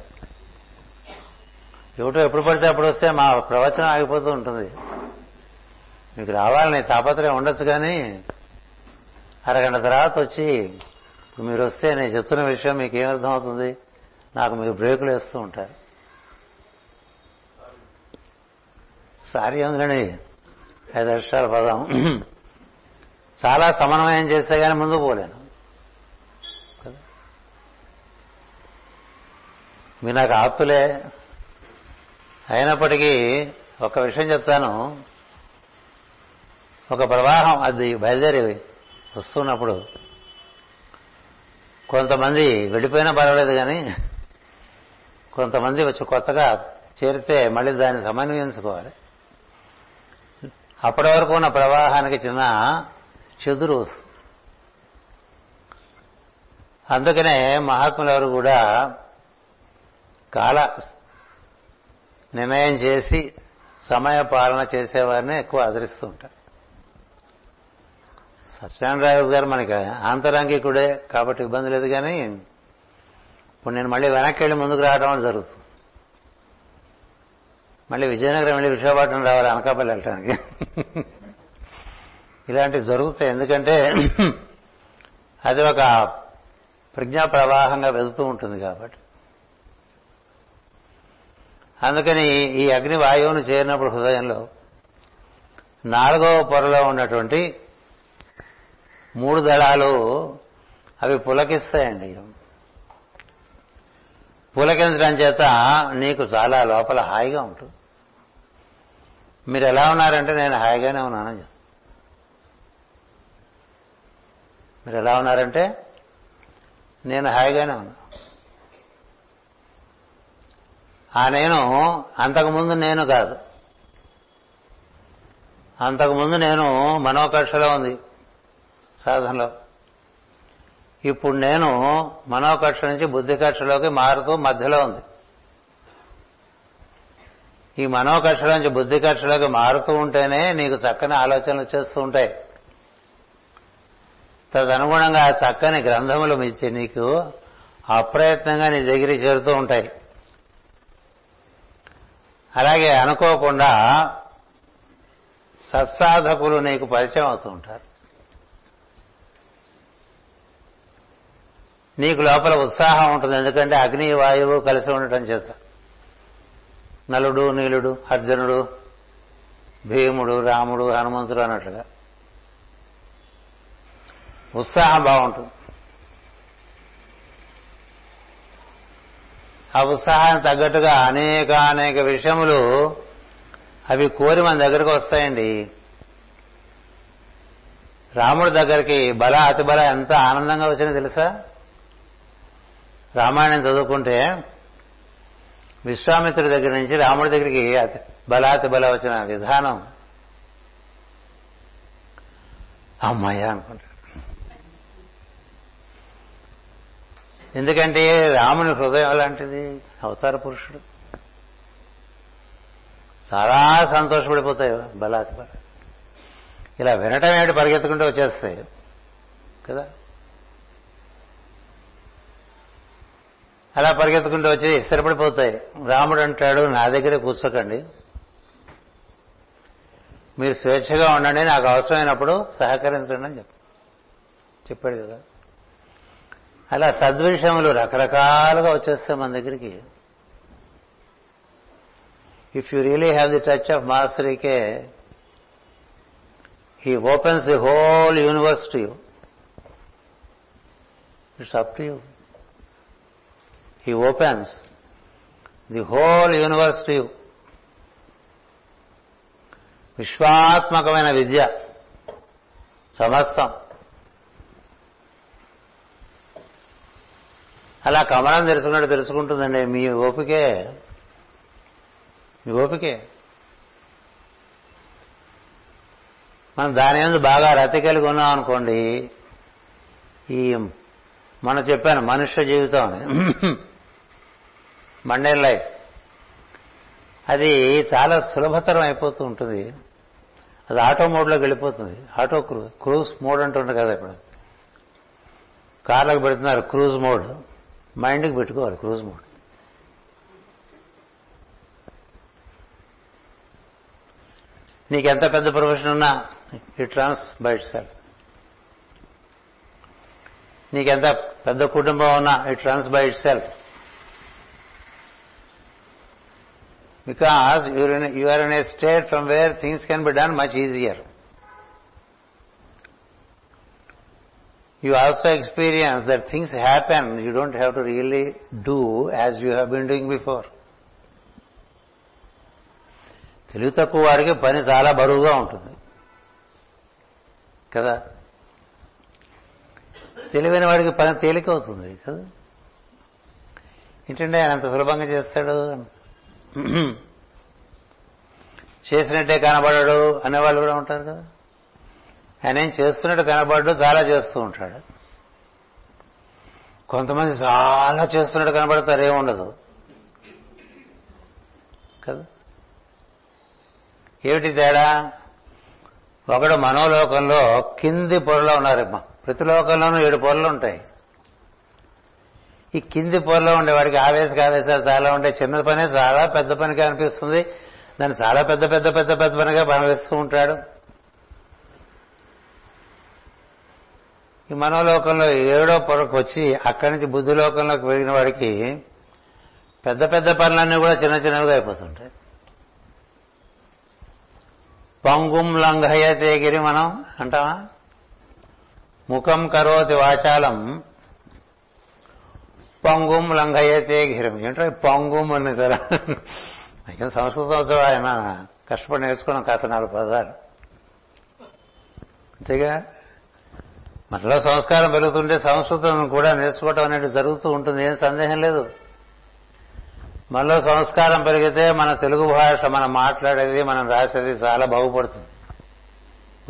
ఏమిటో ఎప్పుడు పడితే అప్పుడు వస్తే మా ప్రవచనం ఆగిపోతూ ఉంటుంది. మీకు రావాలని తాపత్రయం ఉండొచ్చు కానీ అరగంట తర్వాత వచ్చి ఇప్పుడు మీరు వస్తే నేను చెప్తున్న విషయం మీకు ఏమర్థం అవుతుంది? నాకు మీరు బ్రేకులు వేస్తూ ఉంటారు. సారీ ఉందండి ఐదు అక్షరాల పదం. చాలా సమన్వయం చేస్తే కానీ ముందు పోలేను. మీరు నాకు ఆప్తులే. అయినప్పటికీ ఒక విషయం చెప్తాను. ఒక ప్రవాహం అది బయలుదేరి వస్తున్నప్పుడు కొంతమంది వెళ్ళిపోయినా పర్వాలేదు కానీ కొంతమంది వచ్చి కొత్తగా చేరితే మళ్ళీ దాన్ని సమన్వయించుకోవాలి అప్పటి వరకు ఉన్న ప్రవాహానికి చిన్న చెదురు అందుకనే మహాత్ములు ఎవరు కూడా కాల నిర్ణయం చేసి సమయ పాలన చేసేవారిని ఎక్కువ ఆదరిస్తూ ఉంటారు. సత్యనారాయణ గారు మనకి ఆంతరంగికుడే కాబట్టి ఇబ్బంది లేదు కానీ ఇప్పుడు నేను మళ్ళీ వెనక్కి వెళ్ళి ముందుకు రావడం వల్ల జరుగుతుంది. మళ్ళీ విజయనగరం వెళ్ళి విశాఖపట్నం రావాలి అనకాపల్లి వెళ్ళటానికి. [laughs] ఇలాంటివి జరుగుతాయి. ఎందుకంటే [clears throat] అది ఒక ప్రజ్ఞా ప్రవాహంగా వెళ్తూ ఉంటుంది కాబట్టి. అందుకని ఈ అగ్ని వాయువును చేరినప్పుడు హృదయంలో నాలుగవ పొరలో ఉన్నటువంటి మూడు దళాలు అవి పులకిస్తాయండి. పులకించడం చేత నీకు చాలా లోపల హాయిగా ఉంటుంది. మీరు ఎలా ఉన్నారంటే నేను హాయిగానే ఉన్నానని చెప్తాను. మీరు ఎలా ఉన్నారంటే నేను హాయిగానే ఉన్నా ఆ నేను అంతకుముందు నేను కాదు. అంతకుముందు నేను మనోకక్షలో ఉంది. సాధనలో. ఇప్పుడు నేను మనోకక్ష నుంచి బుద్ధి కక్షలోకి మారుతూ మధ్యలో ఉంది. ఈ మనోకక్ష నుంచి బుద్ధి కక్షలోకి మారుతూ ఉంటేనే నీకు చక్కని ఆలోచనలు వచ్చేస్తూ ఉంటాయి. తదనుగుణంగా ఆ చక్కని గ్రంథములు మించి నీకు అప్రయత్నంగా నీ దగ్గరికి చేరుతూ ఉంటాయి. అలాగే అనుకోకుండా సత్సాధకులు నీకు పరిచయం అవుతూ ఉంటారు. నీకు లోపల ఉత్సాహం ఉంటుంది ఎందుకంటే అగ్ని వాయువు కలిసి ఉండటం చేత. నలుడు నీలుడు అర్జునుడు భీముడు రాముడు హనుమంతుడు అన్నట్లుగా. ఉత్సాహం బాగుంటుంది. ఆ ఉత్సాహానికి తగ్గట్టుగా అనేక అనేక విషయములు అవి కోరి మన దగ్గరకు వస్తాయండి. రాముడి దగ్గరికి బల అతి బల ఎంత ఆనందంగా వచ్చిందో తెలుసా? రామాయణం చదువుకుంటే విశ్వామిత్రుడి దగ్గర నుంచి రాముడి దగ్గరికి బలాతి బల వచ్చిన విధానం అమ్మాయ అనుకుంటాడు. ఎందుకంటే రాముని హృదయం లాంటిది అవతార పురుషుడు. చాలా సంతోషపడిపోతాయి బలాతి బల ఇలా వినటం ఏమిటి పరిగెత్తుకుంటూ వచ్చేస్తాయి? కదా? అలా పరిగెత్తుకుంటూ వచ్చి స్థిరపడిపోతాయి. రాముడు అంటాడు నా దగ్గరే కూర్చోకండి. మీరు స్వేచ్ఛగా ఉండండి నాకు అవసరమైనప్పుడు సహకరించండి అని చెప్ప చెప్పాడు కదా. అలా సద్విషయములు రకరకాలుగా వచ్చేస్తాయి మన దగ్గరికి. If you really have the touch of మాస్టరీకే he opens the whole universe to you it's up to you he opens the whole universe to you విశ్వాత్మకమైన విద్య సమస్తం అలా కమలం తెలుసుకున్నట్టు తెలుసుకుంటుందండి మీ ఓపికే. మీ ఓపికే. మనం దాని మీద బాగా రతి కలిగి ఉన్నాం అనుకోండి ఈ మనం చెప్పాను మనుష్య జీవితం అని. [coughs] మండేన్ లైఫ్ అది చాలా సులభతరం అయిపోతూ ఉంటుంది. అది ఆటో మోడ్లోకి వెళ్ళిపోతుంది. ఆటో క్రూజ్ క్రూజ్ మోడ్ అంటుండే కదా ఇప్పుడు. కార్లకు పెడుతున్నారు క్రూజ్ మోడ్. మైండ్కి పెట్టుకోవాలి క్రూజ్ మోడ్. నీకెంత పెద్ద ప్రొఫెషన్ ఉన్నా it runs by itself నీకెంత పెద్ద కుటుంబం ఉన్నా it runs by itself because you are in a state from where things can be done much easier you also experience that things happen you don't have to really do as you have been doing before తెలివి తక్కువ వారికి పని చాలా బరువుగా ఉంటుంది. కదా? తెలివైన వాడికి పని తేలికవుతుంది కదా? ఏంటంటే ఆయన అంత సులభంగా చేస్తాడు చేసినట్టే కనబడడు అనేవాళ్ళు కూడా ఉంటారు కదా. ఆయన ఏం చేస్తున్నట్టు కనబడ్డు చాలా చేస్తూ ఉంటాడు. కొంతమంది చాలా చేస్తున్నట్టు కనబడతారు ఏముండదు కదా? ఏమిటి తేడా? ఒకడు మనోలోకంలో కింది పొరలో ఉన్నారమ్మా. ప్రతి లోకంలోనూ ఏడు పొరలు ఉంటాయి. ఈ కింది పొరలో ఉండేవాడికి ఆవేశ ఆవేశాలు చాలా ఉంటాయి. చిన్న పనే చాలా పెద్ద పనిగా అనిపిస్తుంది. దాన్ని చాలా పెద్ద పెద్ద పెద్ద పెద్ద పనిగా భావిస్తూ ఉంటాడు. ఈ మనోలోకంలో ఏడో పొరకు వచ్చి అక్కడి నుంచి బుద్ధిలోకంలోకి వెళ్ళిన వాడికి పెద్ద పెద్ద పనులన్నీ కూడా చిన్న చిన్నవిగా అయిపోతుంటాయి. పంగుం లంఘయ తేగిరి మనం అంటావా? ముఖం కరోతి వాచాలం పొంగుం లంగయ్యతే గిరం ఏంటో పొంగుం అని సరే. అయితే సంస్కృతం ఆయన కష్టపడి నేర్చుకున్నాం కాస్త నాలుగు పదాలు. అంతేగా? మనలో సంస్కారం పెరుగుతుంటే సంస్కృతం కూడా నేర్చుకోవటం అనేది జరుగుతూ ఉంటుంది. ఏం సందేహం లేదు. మనలో సంస్కారం పెరిగితే మన తెలుగు భాష మనం మాట్లాడేది మనం రాసేది చాలా బాగుపడుతుంది.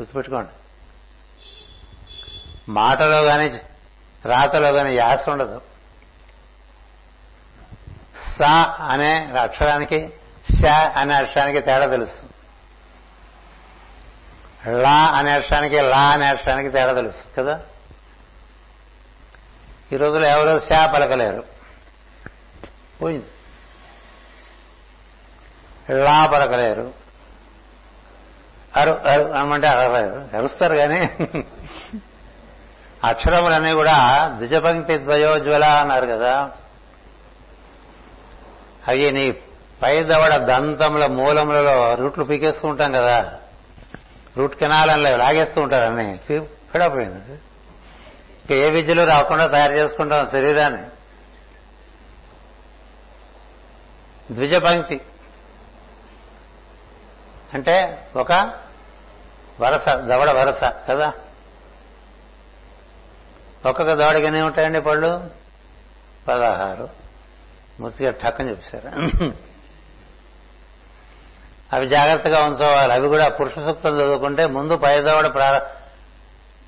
గుర్తుపెట్టుకోండి. మాటలో కానీ రాతలో కానీ యాస ఉండదు. స అనే అక్షరానికి శ అనే అక్షరానికి తేడా తెలుస్తుంది లా అనే అక్షరానికి లా అనే అక్షరానికి తేడా తెలుస్తుంది కదా? ఈ రోజులో ఎవరో శా పలకలేరు. పోయింది. లా పలకలేరు. అరు అరు అనమంటే అరలేరు అరుస్తారు కానీ అక్షరములన్నీ కూడా ద్విజపంక్తి ద్వయోజ్వల అన్నారు కదా. అవి నీ పై దవడ దంతముల మూలములలో రూట్లు పీకేస్తూ ఉంటాం కదా. రూట్ కెనాలని లాగేస్తూ ఉంటారు అన్ని. ఫిడపోయింది ఇంకా ఏ విద్యలు రాకుండా తయారు చేసుకుంటాం శరీరాన్ని. ద్విజపంక్తి అంటే ఒక వరస దవడ వరస కదా? ఒక్కొక్క దవడకి ఎన్ని ఉంటాయండి పళ్ళు? పదహారు. మూర్తిగా ఠక్కని చెప్పారు అవి జాగ్రత్తగా ఉంచుకోవాలి అవి కూడా పురుష సూక్తం చదువుకుంటే ముందు పై దవడ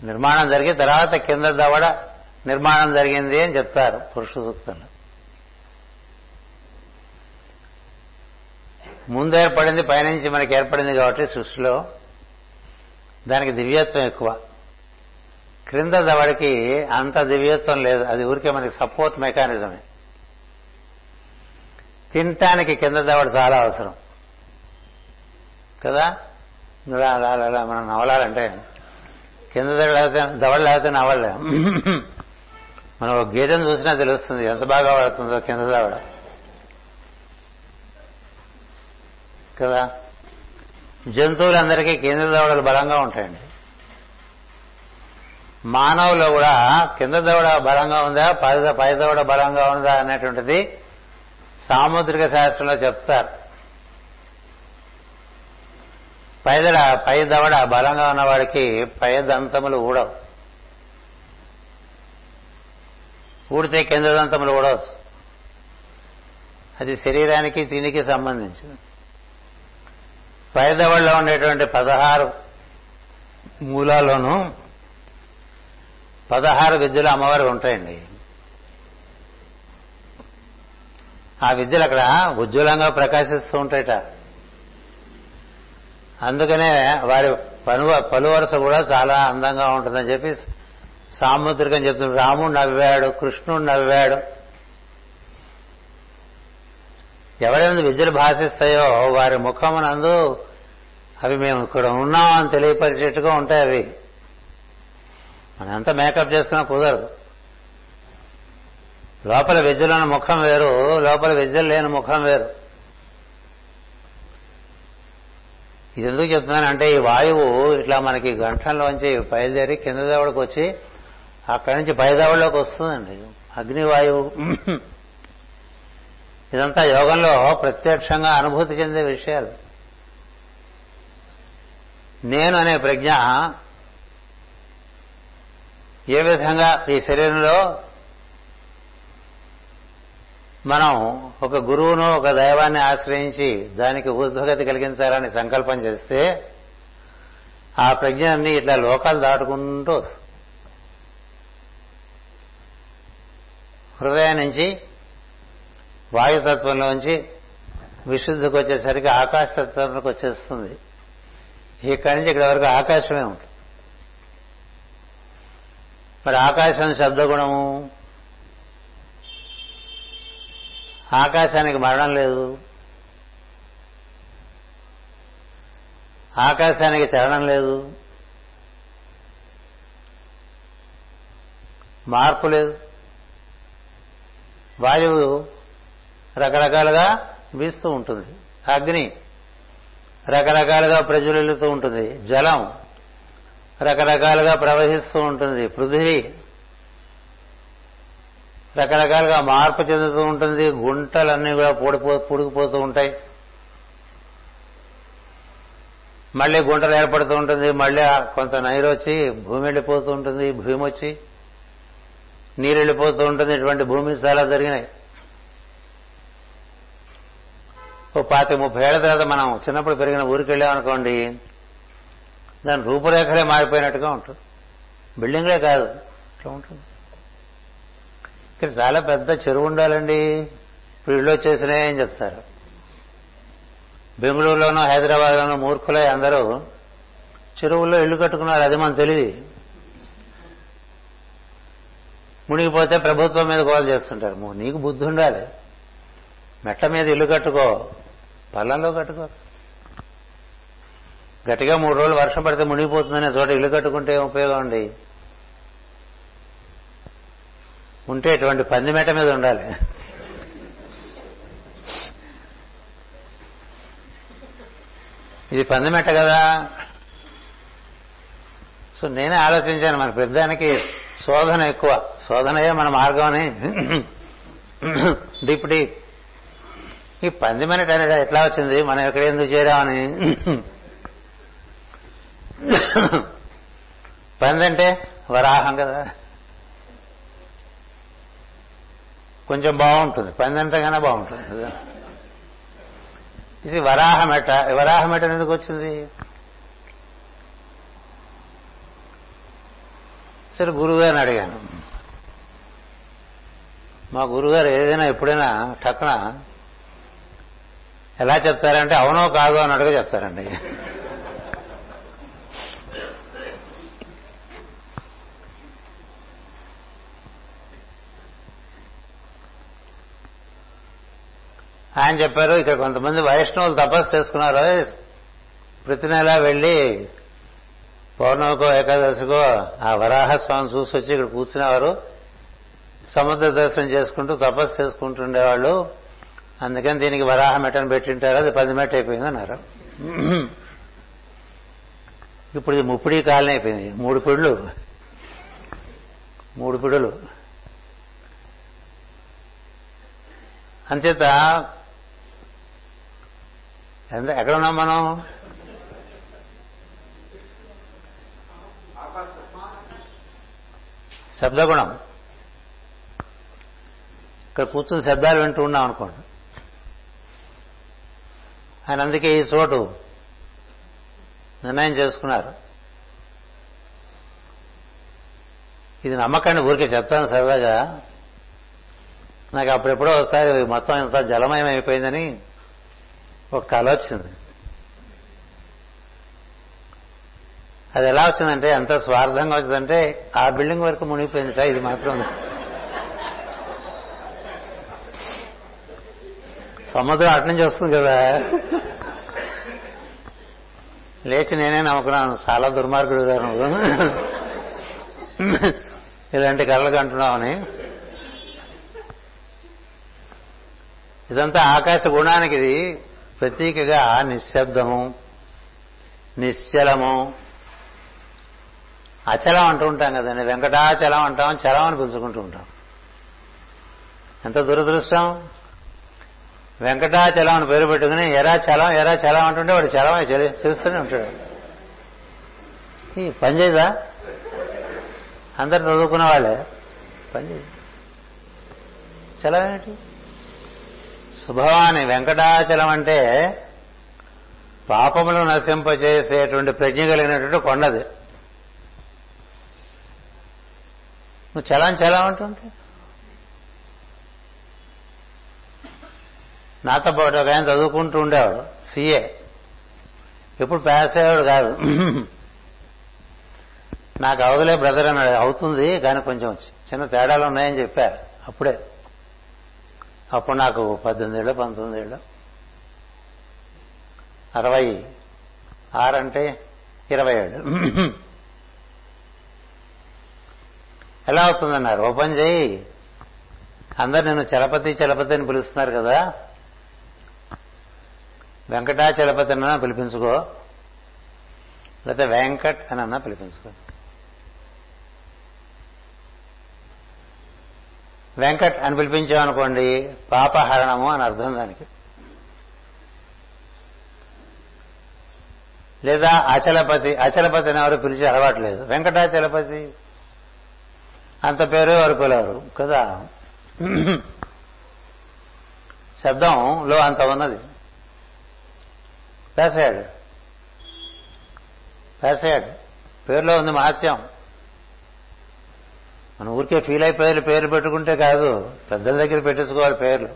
నిర్మాణం జరిగి తర్వాత కింద దవడ నిర్మాణం జరిగింది అని చెప్తారు పురుష సూక్తంలో. ముందు ఏర్పడింది పైనుంచి మనకి ఏర్పడింది కాబట్టి సృష్టిలో దానికి దివ్యత్వం ఎక్కువ. క్రింద దవడికి అంత దివ్యత్వం లేదు. అది ఊరికే మనకి సపోర్ట్ మెకానిజమే. తినటానికి కింద దవడ చాలా అవసరం. కదా? అలా అలా అలా మనం నవలాలంటే కింద దవడ దవడ లేకపోతే నవలలే మనం ఒక గీతను చూసినా తెలుస్తుంది ఎంత బాగా పడుతుందో కింద దవడ. కదా? జంతువులందరికీ కింద దవడలు బలంగా ఉంటాయండి. మానవులో కూడా కింద దవడ బలంగా ఉందా పై దవడ బలంగా ఉందా అనేటువంటిది సాముద్రిక శాస్త్రంలో చెప్తారు. పైదడ పై దవడ బలంగా ఉన్నవాడికి పై దంతములు ఊడవు. ఊడితే కేంద్రదంతములు దంతములు వస్తాయి అది శరీరానికి తిండికి సంబంధించింది. పైదవళ్ళలో ఉండేటువంటి పదహారు మూలాల్లోనూ పదహారు విద్యలు అమ్మవారికి ఉంటాయండి. ఆ విద్యలు అక్కడ ఉజ్వలంగా ప్రకాశిస్తూ ఉంటాయట. అందుకనే వారి పను పలువరస కూడా చాలా అందంగా ఉంటుందని చెప్పి సాముద్రికం చెప్తుంది రాముడు నవ్వాడు కృష్ణుడు నవ్వాడు. ఎవరైనా విద్యలు భాషిస్తాయో వారి ముఖమునందు అవి మేము ఇక్కడ ఉన్నామని తెలియపరిచేట్టుగా ఉంటాయి అవి. మనంతా మేకప్ చేసుకున్నా కుదరదు. లోపల విద్యలోని ముఖం వేరు లోపల విద్యలు లేని ముఖం వేరు. ఇది ఎందుకు చెప్తున్నానంటే ఈ వాయువు ఇట్లా మనకి గంటల్లోంచి బయలుదేరి కింద దవడకు వచ్చి అక్కడి నుంచి పైదవడలోకి వస్తుందండి. అగ్నివాయువు ఇదంతా యోగంలో ప్రత్యక్షంగా అనుభూతి చెందే విషయాలు. నేను అనే ప్రజ్ఞ ఏ విధంగా ఈ శరీరంలో మనం ఒక గురువును ఒక దైవాన్ని ఆశ్రయించి దానికి ఊర్ధ్వగతి కలిగించాలని సంకల్పం చేస్తే ఆ ప్రజ్ఞాన్ని ఇట్లా లోకాలు దాటుకుంటూ హృదయం నుంచి వాయుతత్వంలోంచి విశుద్ధికి వచ్చేసరికి ఆకాశతత్వంలోకి వచ్చేస్తుంది. ఇక్కడి నుంచి ఇక్కడ వరకు ఆకాశమే ఉంటుంది మరి ఆకాశం శబ్దగుణము ఆకాశానికి మరణం లేదు. ఆకాశానికి చరణం లేదు. మార్పు లేదు. వాయువు రకరకాలుగా వీస్తూ ఉంటుంది. అగ్ని రకరకాలుగా ప్రజ్వలిల్లుతూ ఉంటుంది. జలం రకరకాలుగా ప్రవహిస్తూ ఉంటుంది. పృథివీ రకరకాలుగా మార్పు చెందుతూ ఉంటుంది గుంటలన్నీ కూడా పూడిపో పుడికిపోతూ ఉంటాయి. మళ్ళీ గుంటలు ఏర్పడుతూ ఉంటుంది మళ్ళీ కొంత నీరు వచ్చి భూమి వెళ్ళిపోతూ ఉంటుంది భూమి వచ్చి నీరు వెళ్ళిపోతూ ఉంటుంది ఇటువంటి భూమి చాలా జరిగినాయి. ఓ పాతి ముప్పై ఏళ్ళ తర్వాత మనం చిన్నప్పుడు పెరిగిన ఊరికి వెళ్ళామనుకోండి దాని రూపురేఖలే మారిపోయినట్టుగా ఉంటుంది. బిల్డింగ్లే కాదు ఇట్లా ఉంటుంది. ఇక్కడ చాలా పెద్ద చెరువు ఉండాలండి. వీళ్ళు ఇళ్ళు వచ్చేసినాయని చెప్తారు. బెంగళూరులోనూ హైదరాబాద్లోనూ మూర్ఖులై అందరూ చెరువుల్లో ఇల్లు కట్టుకున్నారు అది మన తెలివి మునిగిపోతే ప్రభుత్వం మీద గోల చేస్తుంటారు. నీకు బుద్ధి ఉండాలి. మెట్ల మీద ఇల్లు కట్టుకో పల్లంలో కట్టుకో. గట్టిగా మూడు రోజులు వర్షం పడితే మునిగిపోతుందనే చోట ఇల్లు కట్టుకుంటే ఉపయోగం అండి? ఉంటే ఇటువంటి పంది మీద ఉండాలి. ఇది పంది కదా. సో నేనే ఆలోచించాను మన పెద్దానికి శోధన ఎక్కువ. శోధనయే మన మార్గం అని. Deep deep. ఈ పంది మినిట్ అనేది ఎట్లా వచ్చింది? మనం ఎక్కడ ఎందుకు చేరామని. పంది అంటే వరాహం కదా. కొంచెం బాగుంటుంది. పంది కన్నా బాగుంటుంది. కదా ఇది వరాహమెట వరాహమెట ఎందుకు వచ్చింది? సరే గురువుగారిని అడిగాను. మా గురుగారు ఏదైనా ఎప్పుడైనా టక్కున ఎలా చెప్తారంటే అవునో కాదో అన్నట్టుగా చెప్తారండి. ఆయన చెప్పారు ఇక్కడ కొంతమంది వైష్ణవులు తపస్సు చేసుకున్నారు. ప్రతి నెల వెళ్ళి పౌర్ణమికో ఏకాదశికో ఆ వరాహ స్వామి చూసి వచ్చి ఇక్కడ కూర్చునేవారు. సముద్ర దర్శనం చేసుకుంటూ తపస్సు చేసుకుంటుండేవాళ్ళు. అందుకని దీనికి వరాహ మెట్టను పెట్టింటారు. అది పది మెట్ట అయిపోయింది అన్నారు. ఇప్పుడు ఇది ముప్పిడి కాలనీ అయిపోయింది. మూడు పిడులు. మూడు పిడులు. అంచేత ఎంత ఎక్కడున్నాం మనం? శబ్దగుణం. ఇక్కడ కూర్చుని శబ్దాలు వింటూ ఉన్నాం అనుకోండి. ఆయన అందుకే ఈ చోటు నిర్ణయం చేసుకున్నారు. ఇది నమ్మకాన్ని ఊరికే చెప్తాను సరదాగా. నాకు అప్పుడెప్పుడో ఒకసారి మొత్తం ఇంత జలమయం అయిపోయిందని ఒక కళ వచ్చింది. అది ఎలా వచ్చిందంటే ఎంత స్వార్థంగా వచ్చిందంటే ఆ బిల్డింగ్ వరకు మునిగిపోయిందిట ఇది మాత్రం. సముద్రం అటు నుంచి వస్తుంది కదా. లేచి నేనే నమ్ముకున్నాను చాలా దుర్మార్గుడు గారు ఇలాంటి కళలు కంటున్నామని ఇదంతా ఆకాశ గుణానికి ఇది. ప్రతీకగా నిశ్శబ్దము నిశ్చలము. అచలం అంటూ ఉంటాం కదండి. వెంకటాచలం అంటాం చలం అని పిలుచుకుంటూ ఉంటాం. ఎంత దురదృష్టం? వెంకటాచలం అని పేరు పెట్టుకుని ఎరా చలం ఎరా చలం అంటుంటే వాడు చలమే చేస్తూనే ఉంటాడు. ఈ పని చేయదా? అందరు చదువుకున్న వాళ్ళే. పని చేయదు చలం ఏమిటి? శుభవాని వెంకటాచలం అంటే పాపములు నశింపచేసేటువంటి ప్రజ్ఞ కలిగినటువంటి కొండది. నువ్వు చలం చలం అంటుంటే? నాతో పాటు ఒక ఆయన చదువుకుంటూ ఉండేవాడు సిఏ ఎప్పుడు పాస్ అయ్యేవాడు కాదు. నాకు అవదులే బ్రదర్ అన్నాడు అవుతుంది కానీ కొంచెం చిన్న తేడాలు ఉన్నాయని చెప్పారు అప్పుడే. అప్పుడు నాకు పద్దెనిమిది పంతొమ్మిదేళ్ళు. పంతొమ్మిది అరవై ఆరంటే ఇరవై ఏడు ఎలా అవుతుందన్నారు ఓపెన్ చేయి. అందరు నేను చలపతి చలపతి అని పిలుస్తున్నారు కదా. వెంకటాచలపతి అన్న పిలిపించుకో. లేకపోతే వెంకట్ అని అన్నా పిలిపించుకో. వెంకట్ అని పిలిపించామనుకోండి పాపహరణము అని అర్థం దానికి. లేదా అచలపతి అచలపతి అని ఎవరు పిలిచి అలవాట్లేదు వెంకటాచలపతి అంత పేరు ఎవరు పిలవరు కదా? శబ్దంలో అంత ఉన్నది. పేసయ్యాడు పేసయ్యాడు పేరులో ఉంది మహత్యం. మనం ఊరికే ఫీల్ అయిపోయి పేర్లు పెట్టుకుంటే కాదు. పెద్దల దగ్గర పెట్టేసుకోవాలి పేర్లు.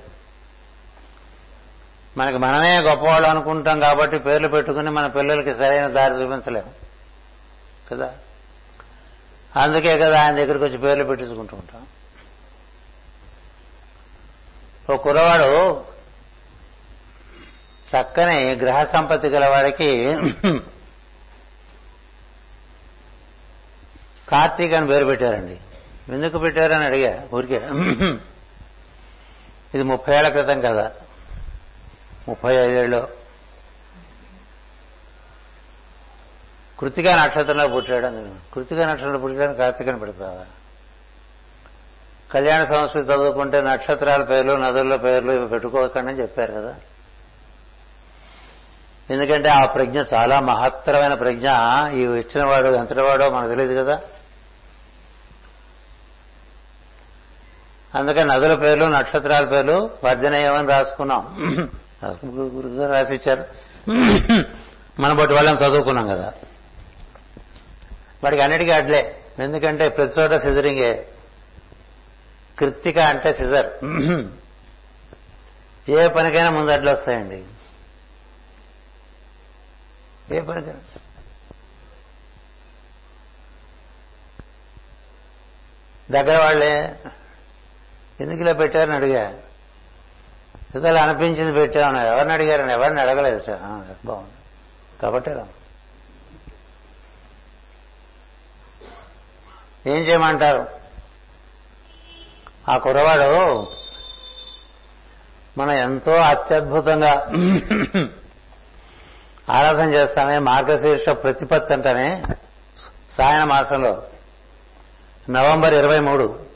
మనకి మనమే గొప్పవాళ్ళు అనుకుంటాం కాబట్టి పేర్లు పెట్టుకుని మన పిల్లలకి సరైన దారి చూపించలేము కదా? అందుకే కదా ఆయన దగ్గరికి వచ్చి పేర్లు పెట్టించుకుంటూ ఉంటాం. ఓ కుర్రవాడు చక్కని గ్రహ సంపత్తి గలవాడికి కార్తీక్ అని పేరు పెట్టారండి. ఎందుకు పెట్టారని అడిగా. ఊరికే ఇది ముప్పై ఏళ్ళ క్రితం కదా. ముప్పై ఐదేళ్ళు. కృతికా నక్షత్రంలో పుట్టాడు అందులో కృతికా నక్షత్రంలో పుట్టాడు కార్తీకని పెడతావా? కళ్యాణ సంస్కృతి చదువుకుంటే నక్షత్రాల పేర్లు నదుల పేర్లు ఇవి పెట్టుకోకండి చెప్పారు కదా. ఎందుకంటే ఆ ప్రజ్ఞ చాలా మహత్తరమైన ప్రజ్ఞ. ఈ ఇచ్చిన వాడు ఎంతటి వాడో మనకు తెలియదు కదా. అందుకని నదుల పేర్లు నక్షత్రాల పేర్లు వర్జనేయమని రాసుకున్నాం. గురుగారు రాసి ఇచ్చారు మన బట్టి వాళ్ళని చదువుకున్నాం కదా. వాడికి అన్నిటికీ అడ్లే. ఎందుకంటే ప్రతి చోట సిజరింగే కృత్తిక అంటే సిజర్ ఏ పనికైనా ముందు అడ్లు వస్తాయండి. ఏ పనికైనా. దగ్గర వాళ్ళే ఎందుకు ఇలా పెట్టారని అడిగా. ఇలా అనిపించింది పెట్టామన్నారు ఎవరిని అడిగారని? ఎవరిని అడగలేదు బాగుంది. కాబట్టి ఏం చేయమంటారు? ఆ కుర్రవాడు మనం ఎంతో అత్యద్భుతంగా ఆరాధన చేస్తానే మార్గశీర్ష ప్రతిపత్తి అంటేనే సాయన మాసంలో నవంబర్ ఇరవై మూడు.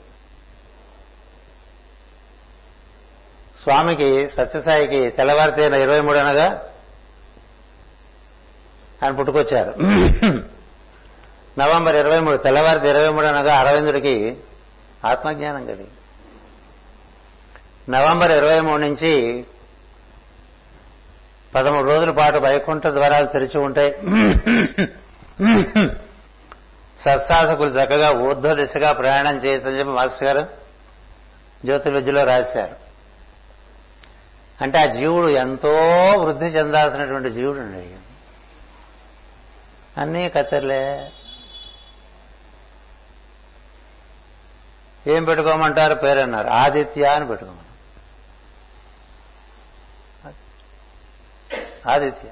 స్వామికి సత్యసాయికి తెల్లవారితేన ఇరవై మూడు అనగా ఆయన పుట్టుకొచ్చారు. నవంబర్ ఇరవై మూడు తెల్లవారితే ఇరవై మూడు అనగా అరవిందుడికి ఆత్మజ్ఞానం కలిగింది నవంబర్ ఇరవై మూడు నుంచి పదమూడు రోజుల పాటు వైకుంఠ ద్వారాలు తెరిచి ఉంటాయి సత్సాధకులు చక్కగా ఊర్ధ్వ దిశగా ప్రయాణం చేయొచ్చని చెప్పి మాస్టర్ గారు జ్యోతిర్విద్యలో రాశారు. అంటే ఆ జీవుడు ఎంతో వృద్ధి చెందాల్సినటువంటి జీవుడు అండి అన్నీ కత్తెరలే. ఏం పెట్టుకోమంటారు పేరు అన్నారు ఆదిత్య అని పెట్టుకోమన్నారు ఆదిత్య.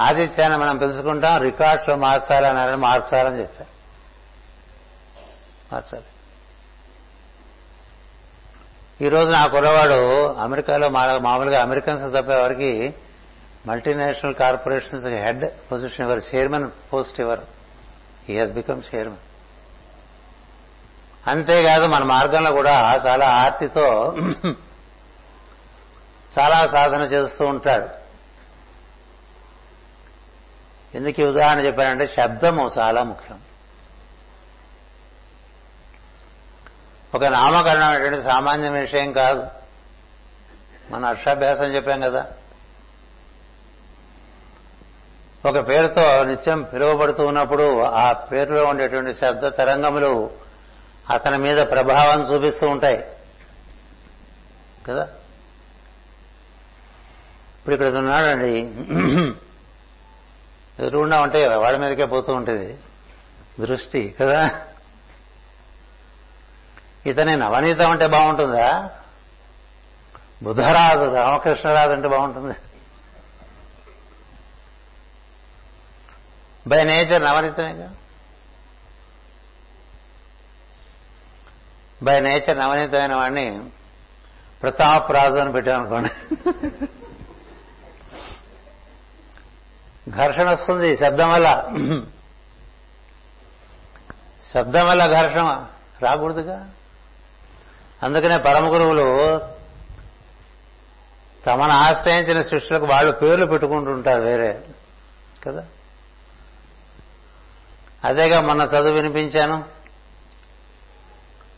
ఆదిత్యాన్ని మనం పిలుచుకుంటాం రికార్డ్స్లో మార్చాలన్నారని మార్చాలని చెప్పారు. మార్చాలి. ఈ రోజు నా కుర్రవాడు అమెరికాలో మామూలుగా అమెరికన్స్ తప్పే ఎవరికి మల్టీనేషనల్ కార్పొరేషన్స్ హెడ్ పొజిషన్ ఇవ్వరు చైర్మన్ పోస్ట్ ఇవ్వరు ఈ హాజ్ బికమ్ చైర్మన్ అంతేకాదు మన మార్గంలో కూడా చాలా ఆర్తితో చాలా సాధన చేస్తూ ఉంటాడు. ఎందుకు ఉదాహరణ చెప్పానంటే శబ్దము చాలా ముఖ్యం. ఒక నామకరణం అనేటువంటి సామాన్య విషయం కాదు. మన అక్షాభ్యాసం చెప్పాం కదా. ఒక పేరుతో నిత్యం పిలువబడుతూ ఉన్నప్పుడు ఆ పేరులో ఉండేటువంటి శబ్ద తరంగములు అతని మీద ప్రభావం చూపిస్తూ ఉంటాయి. కదా? ఇప్పుడు ఇక్కడ ఉన్నాడండి ఎదురుగుండా ఉంటాయి కదా వాళ్ళ మీదకే పోతూ ఉంటుంది. దృష్టి కదా? ఇతని నవనీతం అంటే బాగుంటుందా? బుధరాజు రామకృష్ణరాజు అంటే బాగుంటుంది. బై నేచర్ నవనీతమేగా? బై నేచర్ నవనీతమైన వాడిని ప్రతాప్ రాజు అని పెట్టామనుకోండి ఘర్షణ వస్తుంది శబ్దం వల్ల. శబ్దం వల్ల ఘర్షణ రాకూడదుగా? అందుకనే పరమ గురువులు తమను ఆశ్రయించిన శిష్యులకు వాళ్ళు పేర్లు పెట్టుకుంటుంటారు వేరే కదా? అదేగా మొన్న చదువు వినిపించాను.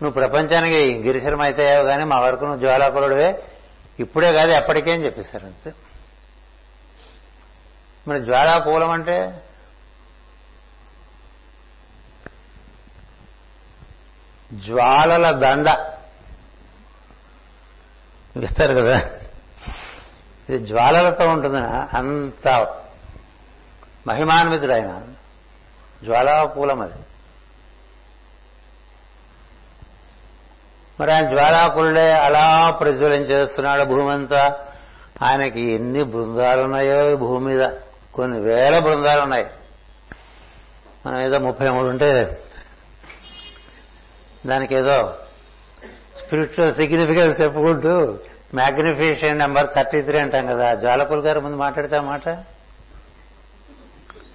నువ్వు ప్రపంచానికి గిరిశరం అయితాయావు కానీ మా వరకు నువ్వు జ్వాలాకులుడివే ఇప్పుడే కాదు ఎప్పటికేం చెప్పేశారు అంతే. మరి జ్వాలాకూలం అంటే? జ్వాలల దండ. ఇస్తారు కదా. ఇది జ్వాలలతో ఉంటుంది అంత మహిమాన్వితుడు ఆయన జ్వాలాకూలం అది మరి ఆయన జ్వాలాకులుడే అలా ప్రజ్వలించేస్తున్నాడు భూమి అంతా ఆయనకి ఎన్ని బృందాలు ఉన్నాయో భూమి మీద. కొన్ని వేల బృందాలు ఉన్నాయి మనం ఏదో ముప్పై మూడు ఉంటే దానికి ఏదో స్పిరిచువల్ సిగ్నిఫికెన్స్ చెప్పుకుంటూ మ్యాగ్నిఫికేషన్ నెంబర్ థర్టీ త్రీ అంటాం కదా. జ్వాలకుల్ గారు ముందు మాట్లాడితే మాట?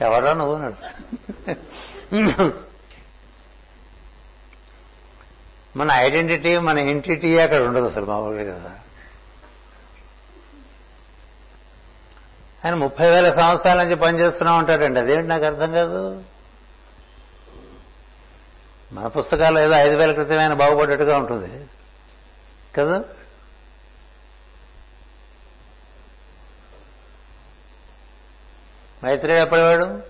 ఎవరో నువ్వు? మన ఐడెంటిటీ మన ఎంటిటీ అక్కడ ఉండదు అసలు మామూలుగా కదా. ఆయన ముప్పై వేల సంవత్సరాల నుంచి పనిచేస్తున్నా ఉంటాడండి అదేంటి నాకు అర్థం కాదు? మన పుస్తకాల్లో ఏదో ఐదు వేల క్రితం బాగుపడ్డట్టుగా ఉంటుంది. కదా? మైత్రేయ ఎప్పటివాడు?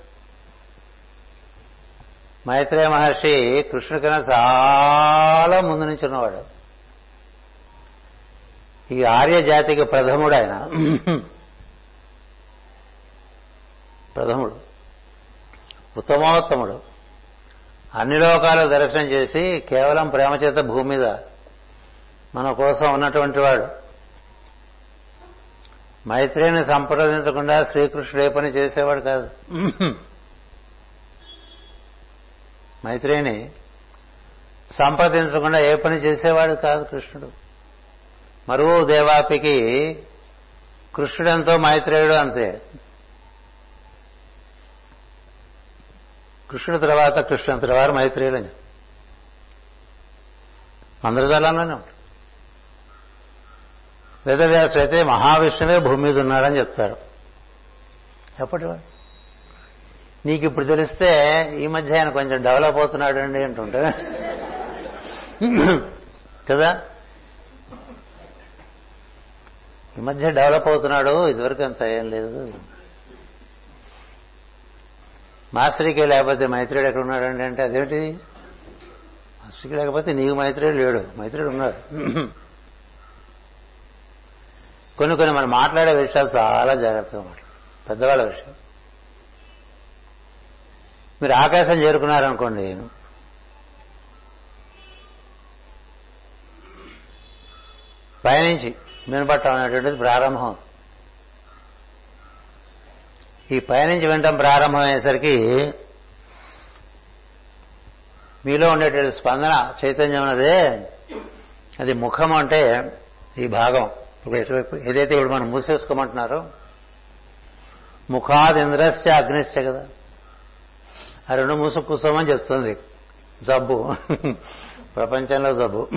మైత్రేయ మహర్షి కృష్ణుడి కన్నా చాలా ముందు నుంచి ఉన్నవాడు. ఈ ఆర్య జాతికి ప్రథముడు ఆయన. ప్రథముడు. ఉత్తమోత్తముడు. అన్ని లోకాలు దర్శనం చేసి కేవలం ప్రేమ చేత భూమి మీద మన కోసం ఉన్నటువంటి వాడు. మైత్రిని సంప్రదించకుండా శ్రీకృష్ణుడు ఏ పని చేసేవాడు కాదు. మైత్రిని సంప్రదించకుండా ఏ పని చేసేవాడు కాదు కృష్ణుడు. మరువు దేవాపికి కృష్ణుడెంతో మైత్రేయుడు అంతే. కృష్ణుడి తర్వాత కృష్ణుడి తర్వాత మైత్రేయుడు అని. మందరజాలంలోనే ఉంటాడు వేదవ్యాసుడు అయితే మహావిష్ణువే భూమి మీద ఉన్నాడని చెప్తారు. ఎప్పటివాడు నీకు ఇప్పుడు తెలిస్తే ఈ మధ్య ఆయన కొంచెం డెవలప్ అవుతున్నాడండి అంటుంటే. కదా? ఈ మధ్య డెవలప్ అవుతున్నాడు ఇదివరకు అంత ఏం లేదు. మాస్టర్కి లేకపోతే మైత్రుడు ఎక్కడ ఉన్నాడండి అంటే అదేంటిది మాస్టర్కి లేకపోతే నీకు మైత్రుడు లేడు మైత్రుడు ఉన్నాడు. కొన్ని కొన్ని మనం మాట్లాడే విషయాలు చాలా జాగ్రత్తగా మాట్లాడు పెద్దవాళ్ళ విషయం. మీరు ఆకాశం చేరుకున్నారనుకోండి. పైనుంచి వినపట్టం అనేటువంటిది ప్రారంభం. ఈ పైనుంచి వినటం ప్రారంభమయ్యేసరికి మీలో ఉండేటువంటి స్పందన చైతన్యం అన్నదే అది ముఖం అంటే ఈ భాగం. ఇప్పుడు ఎటువైపు ఏదైతే ఇప్పుడు మనం మూసేసుకోమంటున్నారో ముఖాది ఇంద్రస్య అగ్నిశ్చ కదా. ఆ రెండు మూసు కూసోమని చెప్తుంది. జబ్బు. ప్రపంచంలో జబ్బు.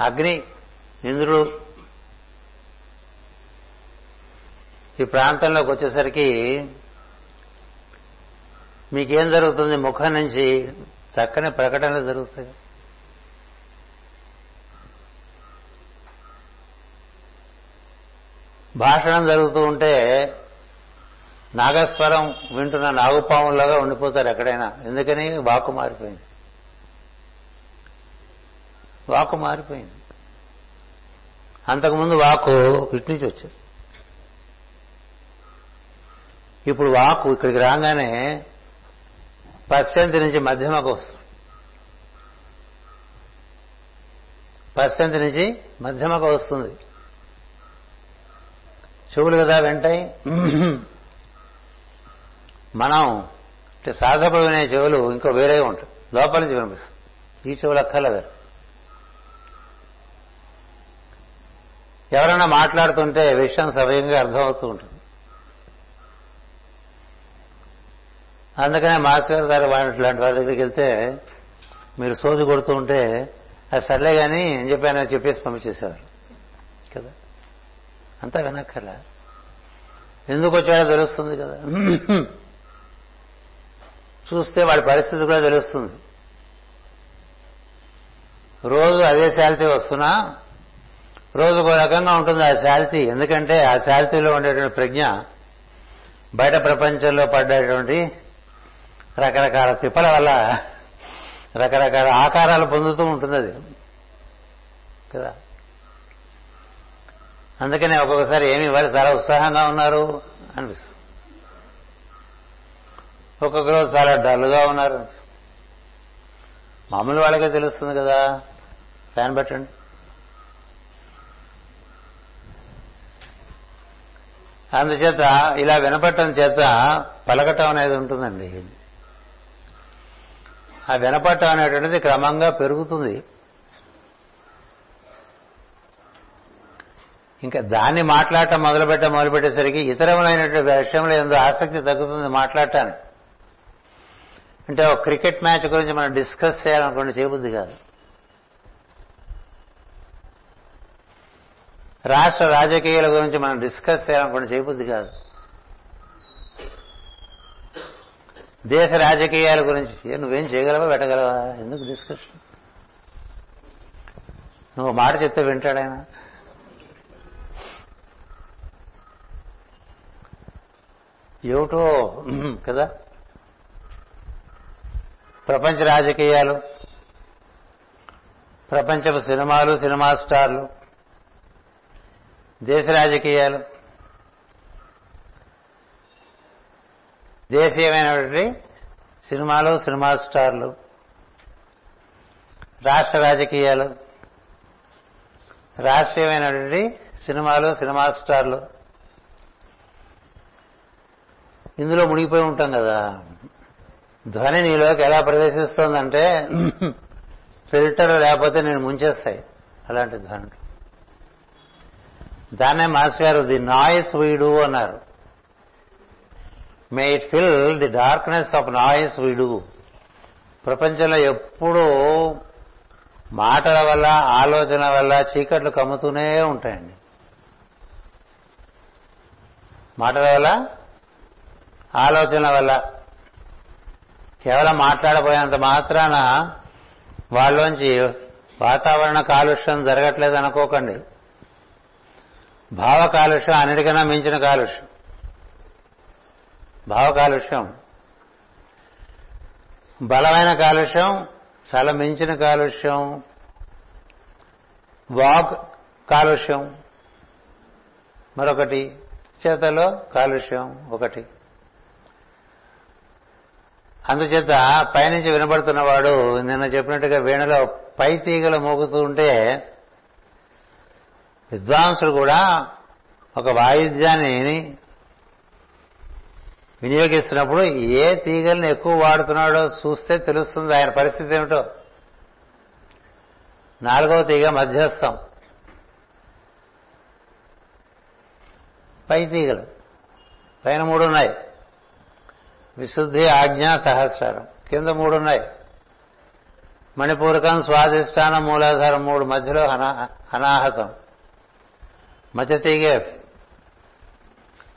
అగ్ని ఇంద్రుడు ఈ ప్రాంతంలోకి వచ్చేసరికి మీకేం జరుగుతుంది? ముఖం నుంచి చక్కని ప్రకటనలు జరుగుతాయి. భాషణం జరుగుతూ ఉంటే నాగస్వరం వింటున్న నాగుపాములాగా ఉండిపోతారు ఎక్కడైనా. ఎందుకని? వాకు మారిపోయింది. వాకు మారిపోయింది. అంతకుముందు వాకు ఇటు నుంచి వచ్చింది. ఇప్పుడు వాకు ఇక్కడికి రాగానే పశ్చంతి నుంచి మధ్యమకు వస్తుంది. పశ్చంతి నుంచి మధ్యమకు వస్తుంది. చెవులు కదా వింటాయి మనం అంటే సాధకుడు వినే చెవులు ఇంకో వేరే ఉంటాయి. లోపల నుంచి వినిపిస్తుంది. ఈ చెవులు అక్కర్లేదు. ఎవరైనా మాట్లాడుతుంటే విషయం సవ్యంగా అర్థమవుతూ ఉంటుంది. అందుకనే మాస్టర్ గారు వాటి లాంటి వారి దగ్గరికి వెళ్తే మీరు సోది కొడుతూ ఉంటే అది సర్లే కానీ ఏం చెప్పానో చెప్పేసి పంపించేసేవారు. అంతా వినక్కర్లా ఎందుకు వచ్చాడో తెలుస్తుంది కదా. చూస్తే వాడి పరిస్థితి కూడా తెలుస్తుంది. రోజు అదే శాలిటీ వస్తున్నా ఒక రకంగా ఉంటుంది ఆ శాలిటీ. ఎందుకంటే ఆ శాలిటీలో ఉండేటువంటి ప్రజ్ఞ బయట ప్రపంచంలో పడ్డటువంటి రకరకాల తిప్పల వల్ల రకరకాల ఆకారాలు పొందుతూ ఉంటుంది అది. కదా? అందుకనే ఒక్కొక్కసారి ఏమి ఇవ్వాలి? చాలా ఉత్సాహంగా ఉన్నారు అనిపిస్తుంది. ఒక్కొక్క రోజు చాలా డల్గా ఉన్నారు మామూలు వాళ్ళకే తెలుస్తుంది కదా. ఫ్యాన్ పెట్టండి. అందుచేత ఇలా వినపట్టడం చేత పలకటం అనేది ఉంటుందండి. ఆ వినపట్టం అనేటువంటిది క్రమంగా పెరుగుతుంది. ఇంకా దాన్ని మాట్లాడటం మొదలుపెట్ట మొదలుపెట్టేసరికి ఇతరమైనటువంటి విషయంలో ఎంతో ఆసక్తి తగ్గుతుంది మాట్లాడటానికి. అంటే ఒక క్రికెట్ మ్యాచ్ గురించి మనం డిస్కస్ చేయాలనుకోండి చేయబుద్ది కాదు. రాష్ట్ర రాజకీయాల గురించి మనం డిస్కస్ చేయాలనుకోండి చేయబుద్ది కాదు. దేశ రాజకీయాల గురించి నువ్వేం చేయగలవా పెట్టగలవా? ఎందుకు డిస్కషన్? నువ్వు మాట చెప్తే వింటాడాయన ఏమిటో కదా? ప్రపంచ రాజకీయాలు ప్రపంచపు సినిమాలు సినిమా స్టార్లు దేశ రాజకీయాలు దేశీయమైనటువంటి సినిమాలు సినిమా స్టార్లు రాష్ట్ర రాజకీయాలు రాష్ట్రీయమైనటువంటి సినిమాలు సినిమా స్టార్లు. ఇందులో మునిగిపోయి ఉంటాం కదా. ధ్వని నీలోకి ఎలా ప్రవేశిస్తోందంటే ఫిల్టర్ లేకపోతే నేను ముంచేస్తాయి అలాంటి ధ్వని దాన్నే మాస్ గారు ది నాయిస్ వీడు అన్నారు. May it fill the darkness of noise వీడు ప్రపంచంలో ఎప్పుడూ మాటల వల్ల ఆలోచన వల్ల చీకట్లు కమ్ముతూనే ఉంటాయండి. మాటల వల్ల ఆలోచన వల్ల. కేవలం మాట్లాడబోయేంత మాత్రాన వాళ్ళలోంచి వాతావరణ కాలుష్యం జరగట్లేదు అనుకోకండి. భావ కాలుష్యం అన్నిటికన్నా మించిన కాలుష్యం. భావ కాలుష్యం. బలమైన కాలుష్యం చాలా మించిన కాలుష్యం. వాక్ కాలుష్యం. మరొకటి చేతలో కాలుష్యం ఒకటి. అందుచేత పైనుంచి వినబడుతున్నవాడు నిన్న చెప్పినట్టుగా వీణలో పై తీగలు మోగుతూ ఉంటే విద్వాంసుడు కూడా ఒక వాయిద్యాన్ని వినియోగిస్తున్నప్పుడు ఏ తీగల్ని ఎక్కువ వాడుతున్నాడో చూస్తే తెలుస్తుంది ఆయన పరిస్థితి ఏమిటో. నాలుగవ తీగ మధ్యస్థం. పై తీగలు. పైన మూడు ఉన్నాయి. విశుద్ధి ఆజ్ఞ సహస్రారం. కింద మూడు ఉన్నాయి మణిపూరకం స్వాధిష్టానం మూలాధారం మూడు. మధ్యలో అనాహతం మధ్య తీగే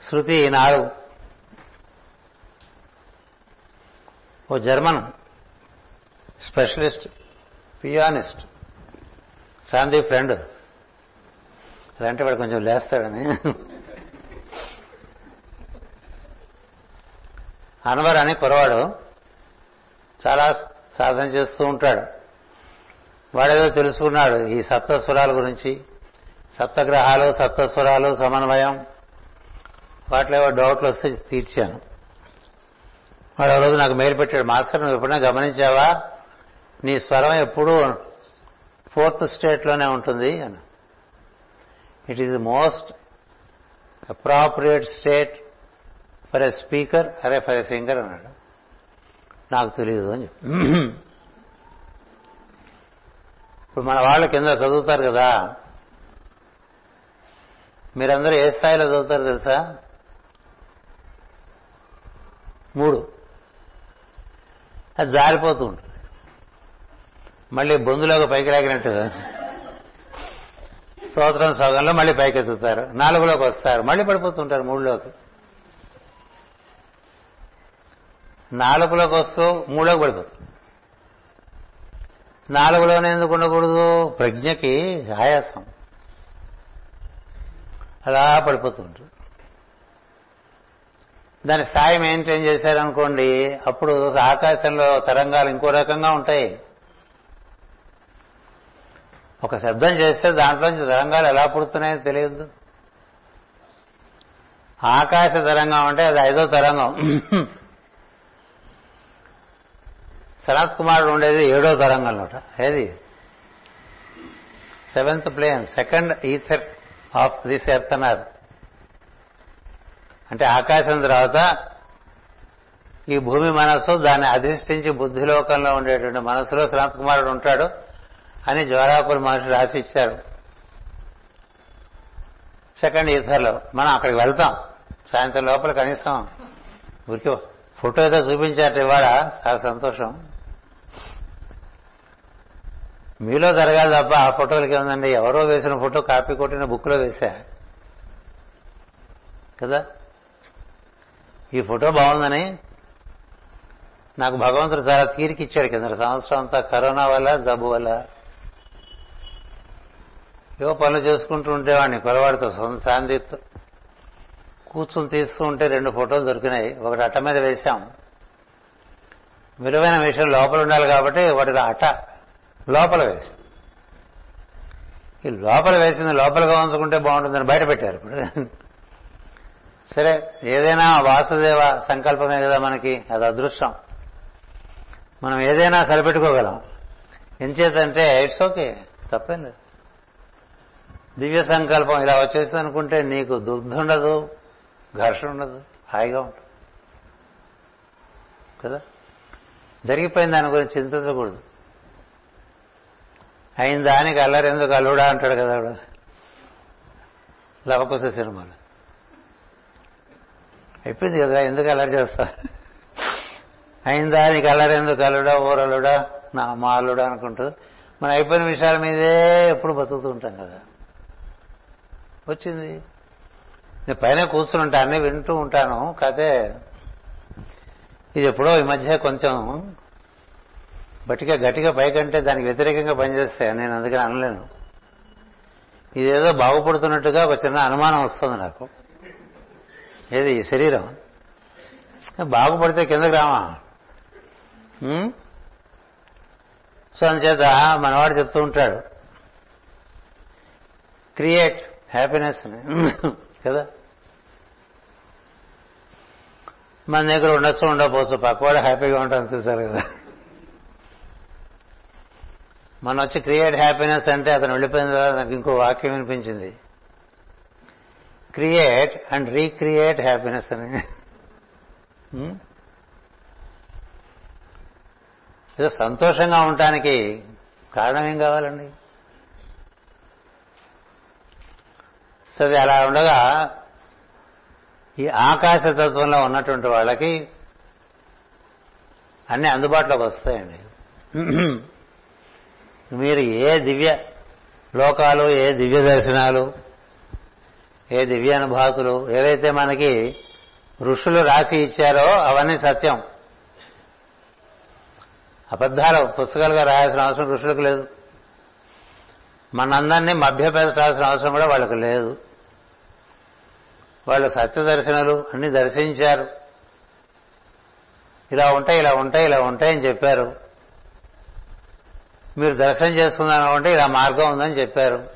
శృతి నాలుగు ఓ German specialist pianist. Shanti friend. అలాంటి వాడు కొంచెం లేస్తాడని. అన్వర్ అని కురవాడు చాలా సాధన చేస్తూ ఉంటాడు. వాడేదో తెలుసుకున్నాడు ఈ సప్తస్వరాల గురించి. సప్తగ్రహాలు సప్తస్వరాలు సమన్వయం. వాటిలో ఏవో డౌట్లు వస్తే తీర్చాను. వాడు ఆ రోజు నాకు మెయిల్ పెట్టాడు మాస్టర్ నువ్వు ఎప్పుడైనా గమనించావా? నీ స్వరం ఎప్పుడూ ఫోర్త్ స్టేట్లోనే ఉంటుంది. అని. It is the most appropriate state for a speaker అరే ఫర్ ఎ సింగర్ అన్నాడు. నాకు తెలియదు అని చెప్పి ఇప్పుడు మన వాళ్ళ కింద చదువుతారు కదా మీరందరూ ఏ స్థాయిలో చదువుతారు తెలుసా? మూడు. అది జారిపోతూ ఉంటుంది. మళ్ళీ బొందులోకి పైకి లాగినట్టు. స్తోత్రం సగంలో మళ్ళీ పైకి ఎత్తుతారు నాలుగులోకి వస్తారు. మళ్ళీ పడిపోతుంటారు మూడులోకి. నాలుగులోకి వస్తూ మూడోకి పడిపోతుంది. నాలుగులోనే ఎందుకు ఉండకూడదు? ప్రజ్ఞకి ఆయాసం. అలా పడిపోతుంటారు దాని స్థాయి మెయింటైన్ చేశారనుకోండి అప్పుడు ఆకాశంలో తరంగాలు ఇంకో రకంగా ఉంటాయి. ఒక శబ్దం చేస్తే దాంట్లోంచి తరంగాలు ఎలా పుడుతున్నాయో తెలియదు. ఆకాశ తరంగం అంటే అది ఐదో తరంగం. శరత్ కుమారుడు ఉండేది ఏడో తరంగంలోట. ఏది? Seventh plane second ether of this earth అన్నారు అంటే ఆకాశం తర్వాత ఈ భూమి మనస్సు దాన్ని అధిష్ఠించి బుద్ధిలోకంలో ఉండేటువంటి మనసులో శరత్ కుమారుడు ఉంటాడు అని జ్వరాపురి మహర్షి రాసి ఇచ్చారు. సెకండ్ ఈథర్లో మనం అక్కడికి వెళ్తాం. సాయంత్రం లోపల కనీసం ఊరికి ఫోటో ఏదో చూపించారట ఇవాళ. చాలా సంతోషం. మీలో జరగాలి తప్ప ఆ ఫోటోలకి ఏముందండి? ఎవరో వేసిన ఫోటో కాపీ కొట్టిన బుక్లో వేశా కదా? ఈ ఫోటో బాగుందని నాకు భగవంతుడు చాలా తీరికిచ్చాడు కింద. సంవత్సరం అంతా కరోనా వల్ల జబ్బు వల్ల. ఏవో పనులు చేసుకుంటూ ఉండేవాడిని కొలవాడితో సొంత శాంతితో కూర్చుని తీస్తూ ఉంటే రెండు ఫోటోలు దొరికినాయి. ఒకటి అట్ట మీద వేశాం. విలువైన విషయం లోపల ఉండాలి కాబట్టి వాటిలో అట్ట లోపల వేసి. ఈ లోపల వేసింది లోపలగా ఉంచుకుంటే బాగుంటుందని బయట పెట్టారు. ఇప్పుడు సరే ఏదైనా వాసుదేవ సంకల్పమే కదా మనకి అది అదృష్టం. మనం ఏదైనా సరిపెట్టుకోగలం. ఎంచేతంటే ఇట్స్ ఓకే తప్పేం లేదు. దివ్య సంకల్పం ఇలా వచ్చేసింది అనుకుంటే నీకు దుగ్ధ ఉండదు ఘర్షణ ఉండదు హాయిగా ఉంటుంది. కదా? జరిగిపోయిన దాని గురించి చింతించకూడదు. అయిన దానికి అల్లరెందుకు అల్లుడా అంటాడు కదా ఆవిడ లవకుశ సినిమాలు. అయిపోయింది కదా ఎందుకు అల్లరి చేస్తా? అయిన దానికి అల్లరెందుకు అల్లుడా? ఊరల్లుడా నా మా అల్లుడా అనుకుంటూ. మనం అయిపోయిన విషయాల మీదే ఎప్పుడు బతుకుతూ ఉంటాం కదా. వచ్చింది. నేను పైన కూర్చుని ఉంటా అన్నీ వింటూ ఉంటాను. కాదే ఇది ఎప్పుడో ఈ మధ్య కొంచెం బట్టిగా గట్టిగా పైకంటే దానికి వ్యతిరేకంగా పనిచేస్తే నేను అందుకని అనలేను. ఇదేదో బాగుపడుతున్నట్టుగా ఒక చిన్న అనుమానం వస్తుంది నాకు. ఏది ఈ శరీరం? బాగుపడితే కిందకి రామా? సో అందుచేత మనవాడు చెప్తూ ఉంటాడు. క్రియేట్ హ్యాపీనెస్ కదా? మన దగ్గర ఉండొచ్చు ఉండకపోవచ్చు. పక్కవాడు హ్యాపీగా ఉంటాను చూసారు కదా? మన వచ్చి క్రియేట్ హ్యాపీనెస్ అంటే అతను వెళ్ళిపోయిన తర్వాత నాకు ఇంకో వాక్యం వినిపించింది. క్రియేట్ అండ్ రీక్రియేట్ హ్యాపీనెస్ అని. Hmm? ఏదో సంతోషంగా ఉండటానికి కారణం ఏం కావాలండి? సరే అలా ఉండగా ఈ ఆకాశతత్వంలో ఉన్నటువంటి వాళ్ళకి అన్ని అందుబాటులోకి వస్తాయండి. మీరు ఏ దివ్య లోకాలు ఏ దివ్య దర్శనాలు ఏ దివ్య అనుభాతులు ఏవైతే మనకి ఋషులు రాసి ఇచ్చారో అవన్నీ సత్యం. అబద్ధాలు పుస్తకాలుగా రాయాల్సిన అవసరం ఋషులకు లేదు. మనందరినీ మభ్యపెట్టాల్సిన అవసరం కూడా వాళ్ళకు లేదు. వాళ్ళు సత్య దర్శనాలు అన్ని దర్శించారు. ఇలా ఉంటాయి ఇలా ఉంటాయి ఇలా ఉంటాయని చెప్పారు. మీరు దర్శనం చేసుకున్నాను అంటే ఇలా మార్గం ఉందని చెప్పారు.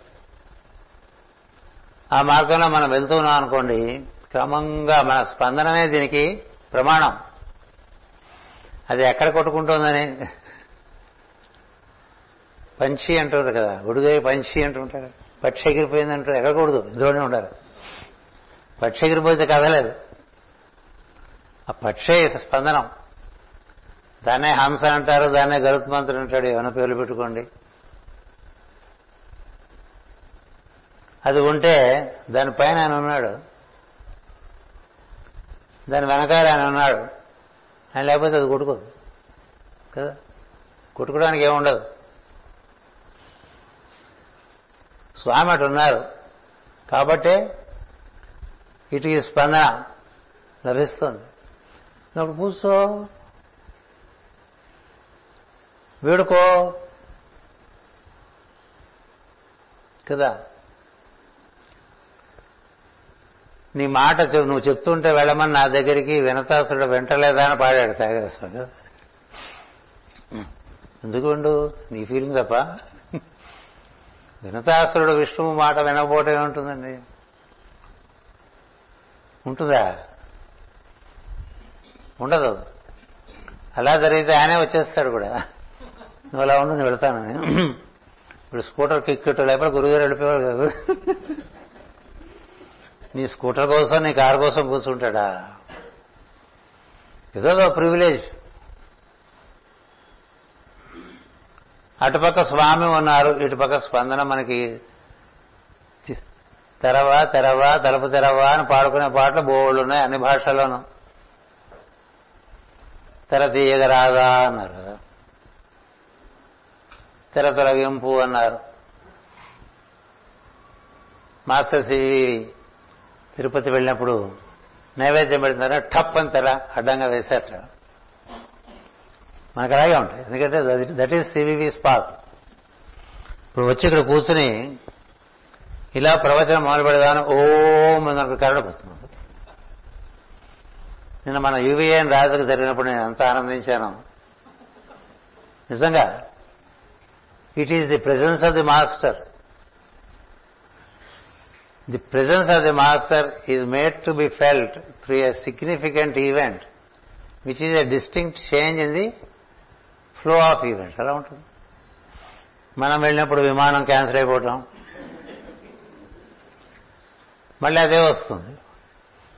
ఆ మార్గంలో మనం వెళ్తున్నాం అనుకోండి క్రమంగా మన స్పందనమే దీనికి ప్రమాణం. అది ఎక్కడ కొట్టుకుంటుందని? పంచి అంటారు కదా ఉడుగై పంచి అంటుంటారు. పక్షి ఎగిరిపోయింది అంటారు ఎక్కకూడదు ఇందులోనే ఉండాలి. పక్షి ఎగిరిపోతే కదలేదు ఆ పక్షే స్పందనం. దాన్నే హంస అంటారు దాన్నే గరుత్మంతుడు అంటాడు ఏమైనా పేర్లు పెట్టుకోండి. అది ఉంటే దానిపైన ఆయన ఉన్నాడు. దాని వెనకాల ఆయన ఉన్నాడు. ఆయన లేకపోతే అది కొట్టుకోదు. కదా? కొట్టుకోవడానికి ఏముండదు స్వామి అటు ఉన్నారు. కాబట్టే ఇటు ఈ స్పందన లభిస్తుంది. ఇప్పుడు కూర్చో. వీడుకో. కదా? నీ మాట చెప్- నువ్వు చెప్తుంటే వెళ్ళమని నా దగ్గరికి వినతాసుడు వింటలేదా అని పాడాడు త్యాగరాజస్వామి. కదా ఎందుకు నీ ఫీలింగ్ తప్ప. వినతాసురుడు విష్ణువు మాట వినకపోవటం ఏముంటుందండి? ఉంటుందా? ఉండదు. అలా జరిగితే ఆయనే వచ్చేస్తాడు కూడా. నువ్వు అలా ఉండు నేను ఇప్పుడు స్కూటర్ కిక్కిట్టు లేకపోతే గురుగారు వెళ్ళిపోయాడు కాదు. నీ స్కూటర్ కోసం నీ కారు కోసం కూర్చుంటాడా? ఏదో ప్రివిలేజ్ అటుపక్క స్వామి ఉన్నారు ఇటుపక్క స్పందన మనకి తెరవా తెరవా తలుపు తెరవా అని పాడుకునే పాటలు బోళ్ళు ఉన్నాయి అన్ని భాషల్లోనూ. తెర తీయగరాదా అన్నారు. కదా తెర తొలగింపు అన్నారు. మాస్టర్ సివి తిరుపతి వెళ్ళినప్పుడు నైవేద్యం పెడుతున్నారా? టప్ అని తెర అడ్డంగా వేశారట. మనకు అలాగే ఉంటాయి. ఎందుకంటే దట్ ఈస్ సివివి స్పాక్ ఇప్పుడు వచ్చి ఇక్కడ కూర్చుని ఇలా ప్రవచనం మొదలు పెడదాను ఓం మనకు కరడ నిన్న మన యూవీఎన్ రాజుకు జరిగినప్పుడు నేను ఎంత ఆనందించాను. నిజంగా it is the presence of the master the presence of the master is made to be felt through a significant event which is a distinct change in the flow of events అలా ఉంటుంది మనం వెళ్ళినప్పుడు విమానం cancel అయిపోవటం మళ్ళీ అదే వస్తుంది.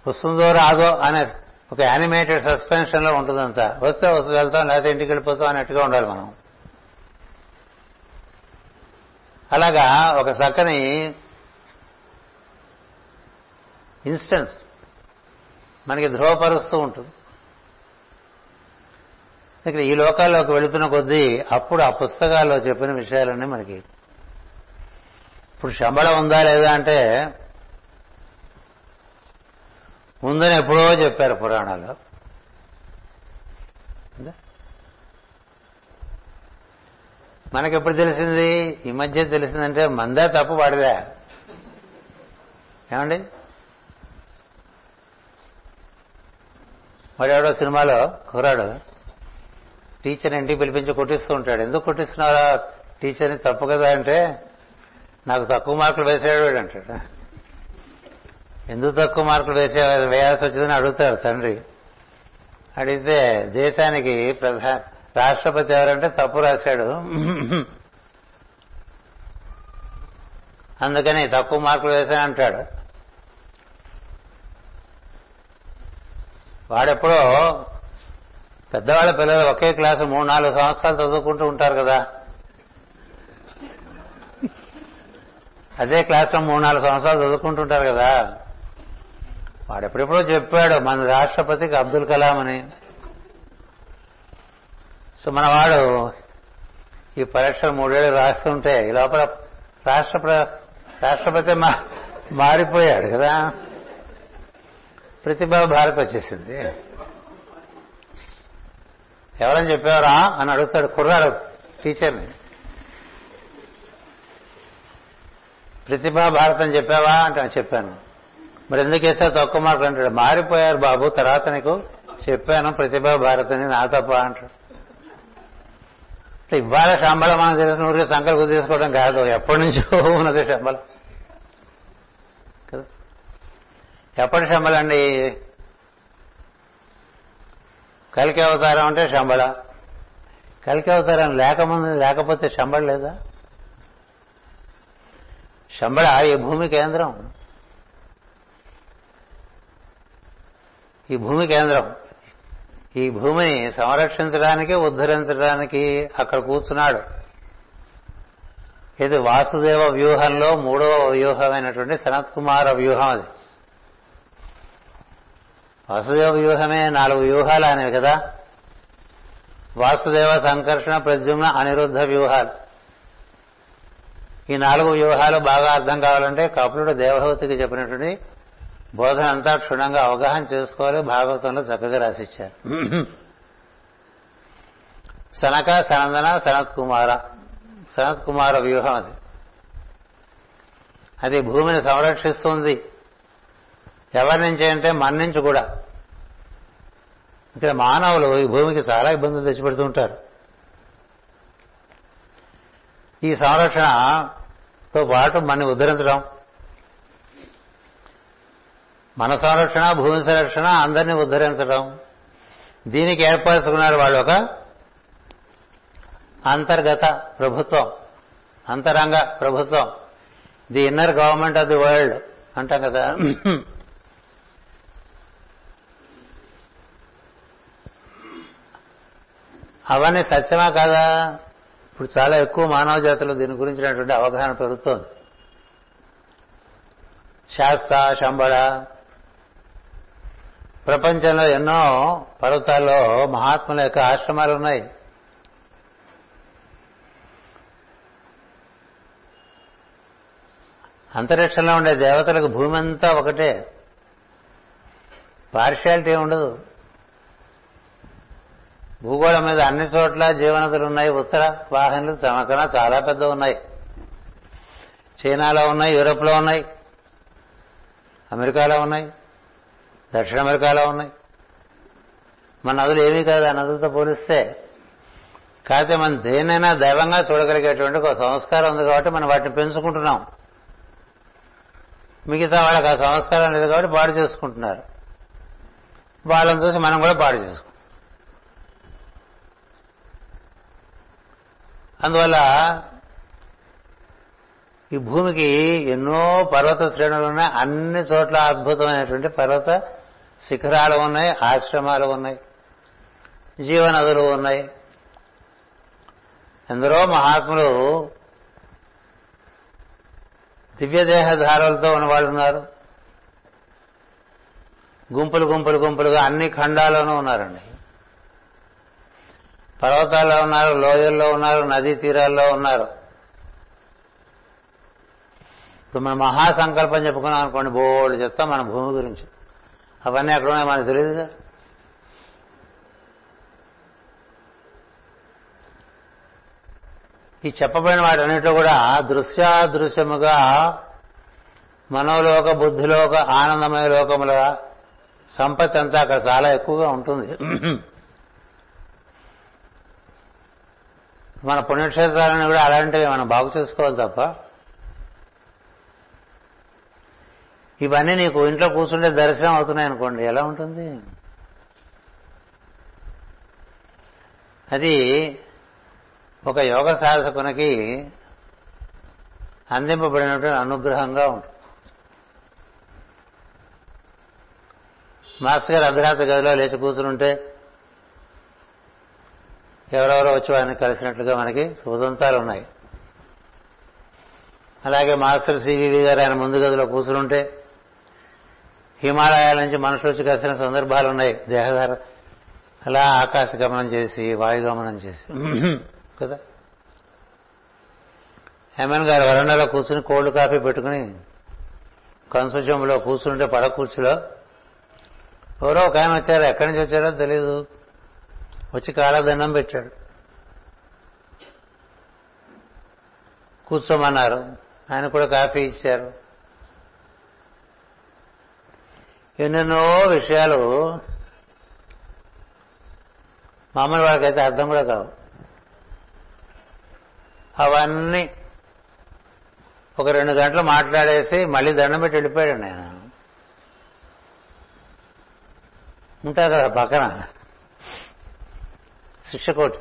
వస్తుందో రాదో అనే ఒక యానిమేటెడ్ సస్పెన్షన్లో ఉంటుందంతా. వస్తే వస్తూ వెళ్తాం లేకపోతే ఇంటికి వెళ్ళిపోతాం అన్నట్టుగా ఉండాలి మనం. అలాగా ఒక చక్కని ఇన్స్టెన్స్ మనకి ధ్రువపరుస్తూ ఉంటుంది. ఇక్కడ ఈ లోకాల్లోకి వెళుతున్న కొద్దీ అప్పుడు ఆ పుస్తకాల్లో చెప్పిన విషయాలన్నీ మనకి ఇప్పుడు శంబళం ఉందా లేదా అంటే ఉందని ఎప్పుడో చెప్పారు పురాణాల్లో. మనకెప్పుడు తెలిసింది? ఈ మధ్య తెలిసిందంటే మందే తప్పు వాడిదే ఏమండి? వాడెవడో సినిమాలో కుర్రాడు టీచర్ ఇంటికి పిలిపించి కొట్టిస్తూ ఉంటాడు. ఎందుకు కొట్టిస్తున్నారా టీచర్ని తప్పు కదా అంటే నాకు తక్కువ మార్కులు వేసేవాడు అంటాడు. ఎందుకు తక్కువ మార్కులు వేసే వేయాల్సి వచ్చిందని అడుగుతారు తండ్రి. అడిగితే దేశానికి ప్రధాన రాష్ట్రపతి ఎవరంటే తప్పు రాశాడు. అందుకని తక్కువ మార్కులు వేశాను అంటాడు. వాడెప్పుడో పెద్దవాళ్ళ పిల్లలు ఒకే క్లాసు మూడు నాలుగు సంవత్సరాలు చదువుకుంటూ ఉంటారు కదా. అదే క్లాసులో మూడు నాలుగు సంవత్సరాలు చదువుకుంటుంటారు కదా. వాడెప్పుడెప్పుడో చెప్పాడు మన రాష్ట్రపతికి అబ్దుల్ కలాం అని. సో మన వాడు ఈ పరీక్షలు మూడేళ్ళు రాస్తుంటే ఈ లోపల రాష్ట్ర రాష్ట్రపతి మారిపోయాడు కదా. ప్రతిభా భారత్ వచ్చేసింది. ఎవరని చెప్పావరా అని అడుగుతాడు కుర్రాడు టీచర్ని. ప్రతిభా భారత్ అని చెప్పావా అంటే చెప్పాను. మరి ఎందుకు వేసావు? తక్కువ మార్కులు అంటాడు. మారిపోయారు బాబు తర్వాత నీకు చెప్పాను ప్రతిభా భారత్ అని నా తప్ప అంటాడు. ఇవాళ శంబళం మనం తెలిసిన ఊరికి సంకల్పం తీసుకోవడం కాదు. ఎప్పటి నుంచో ఉన్నది శంబళం కదా? ఎప్పటి శంబళం అండి కలికి అవతారం అంటే శంబళ కలికి అవతారం లేకముందు లేకపోతే శంబళ లేదా? శంబళ ఈ భూమి కేంద్రం. ఈ భూమి కేంద్రం. ఈ భూమిని సంరక్షించడానికి ఉద్ధరించడానికి అక్కడ కూర్చున్నాడు. ఇది వాసుదేవ వ్యూహంలో మూడవ వ్యూహమైనటువంటి సనత్ కుమార వ్యూహం అది. వాసుదేవ వ్యూహమే నాలుగు వ్యూహాలు అనేవి కదా. వాసుదేవ సంకర్షణ ప్రద్యుమ్న అనిరుద్ధ వ్యూహాలు. ఈ నాలుగు వ్యూహాలు బాగా అర్థం కావాలంటే కపులుడు దేవహూతికి చెప్పినటువంటి బోధన అంతా క్షుణ్ణంగా అవగాహన చేసుకోవాలి భాగవతంలో చక్కగా రాసిచ్చారు. సనక సనందన సనత్ కుమార. సనత్ కుమార వ్యూహం అది. అది భూమిని సంరక్షిస్తుంది. ఎవరి నుంచి అంటే మన నుంచి కూడా. ఇక్కడ మానవులు ఈ భూమికి చాలా ఇబ్బందులు తెచ్చిపెడుతూ ఉంటారు. ఈ సంరక్షణతో పాటు మన్ని ఉద్ధరించడం మన సంరక్షణ భూమి సంరక్షణ అందరినీ ఉద్ధరించడం. దీనికి ఏర్పరచుకున్నారు వాళ్ళు ఒక అంతర్గత ప్రభుత్వం అంతరంగ ప్రభుత్వం. The inner government of the world అంటాం కదా. అవన్నీ సత్యమా కాదా? ఇప్పుడు చాలా ఎక్కువ మానవ జాతులు దీని గురించినటువంటి అవగాహన పెరుగుతోంది. శాస్త్ర శంబళ ప్రపంచంలో ఎన్నో పర్వతాల్లో మహాత్ముల యొక్క ఆశ్రమాలు ఉన్నాయి. అంతరిక్షంలో ఉండే దేవతలకు భూమి అంతా ఒకటే. పార్షియాలిటీ ఉండదు. భూగోళం మీద అన్ని చోట్ల జీవనదులు ఉన్నాయి. ఉత్తర వాహనలు తనకన్నా చాలా పెద్ద ఉన్నాయి. చైనాలో ఉన్నాయి యూరోప్లో ఉన్నాయి అమెరికాలో ఉన్నాయి. దక్షిణ అమెరికాలో ఉన్నాయి. మన నదులు ఏమీ కాదు ఆ నదులతో పోలిస్తే. కాకపోతే మనం దేన్నైనా దైవంగా చూడగలిగేటువంటి ఒక సంస్కారం ఉంది కాబట్టి మనం వాటిని పెంచుకుంటున్నాం. మిగతా వాళ్ళకి ఆ సంస్కారం లేదు కాబట్టి పాడు చేసుకుంటున్నారు. వాళ్ళని చూసి మనం కూడా పాడు చేసుకుంటాం అందువల్ల ఈ భూమికి ఎన్నో పర్వత శ్రేణులు ఉన్నాయి. అన్ని చోట్ల అద్భుతమైనటువంటి పర్వత శిఖరాలు ఉన్నాయి ఆశ్రమాలు ఉన్నాయి జీవనదులు ఉన్నాయి. ఎందరో మహాత్ములు దివ్యదేహధారలతో ఉన్నవాళ్ళు ఉన్నారు. గుంపులు గుంపులు గుంపులుగా అన్ని ఖండాల్లోనూ ఉన్నారండి. పర్వతాల్లో ఉన్నారు లోయల్లో ఉన్నారు నదీ తీరాల్లో ఉన్నారు. ఇప్పుడు మనం మహాసంకల్పం చెప్పుకున్నాం అనుకోండి బోల్డ్ చెప్తాం మన భూమి గురించి. అవన్నీ అక్కడ ఉన్నాయి మనకు తెలియదుగా ఈ చెప్పబడిన వాటన్నిటిలో కూడా దృశ్యాదృశ్యముగా మనోలోక బుద్ధిలోక ఆనందమయ లోకముల సంపత్తి అంతా అక్కడ చాలా ఎక్కువగా ఉంటుంది. మన పుణ్యక్షేత్రాలను కూడా అలాంటివి మనం బాగు చేసుకోవాలి తప్ప ఇవన్నీ నీకు ఇంట్లో కూర్చుంటే దర్శనం అవుతున్నాయి అనుకోండి. ఎలా ఉంటుంది? అది ఒక యోగ సాధకునికి అందింపబడినటువంటి అనుగ్రహంగా ఉంటుంది. మాస్టర్ గారు అర్ధరాత్రి గదిలో లేచి కూర్చుంటే ఎవరెవరో వచ్చి వారిని కలిసినట్లుగా మనకి సుదంతాలు ఉన్నాయి. అలాగే మాస్టర్ సివివి గారు ఆయన ముందు గదిలో కూర్చుంటే హిమాలయాల నుంచి మనుషులు వచ్చి కలిసిన సందర్భాలు ఉన్నాయి. దేహధార అలా ఆకాశ గమనం చేసి వాయుగమనం చేసి. కదా? హేమన్ గారు వరండాలో కూర్చుని కోల్డ్ కాఫీ పెట్టుకుని కన్సూచంలో కూర్చుంటే పడ కూర్చులో ఎవరో ఒక ఆయన వచ్చారు. ఎక్కడి నుంచి వచ్చారో తెలీదు. వచ్చి కాలదండం పెట్టాడు. కూర్చోమన్నారు. ఆయన కూడా కాఫీ ఇచ్చారు. ఎన్నెన్నో విషయాలు మామూలు వాళ్ళకైతే అర్థం కూడా కావు. అవన్నీ ఒక రెండు గంటలు మాట్లాడేసి మళ్ళీ దండం పెట్టి వెళ్ళిపోయాడు నేను. ఉంటారు కదా పక్కన. శిక్షకోటి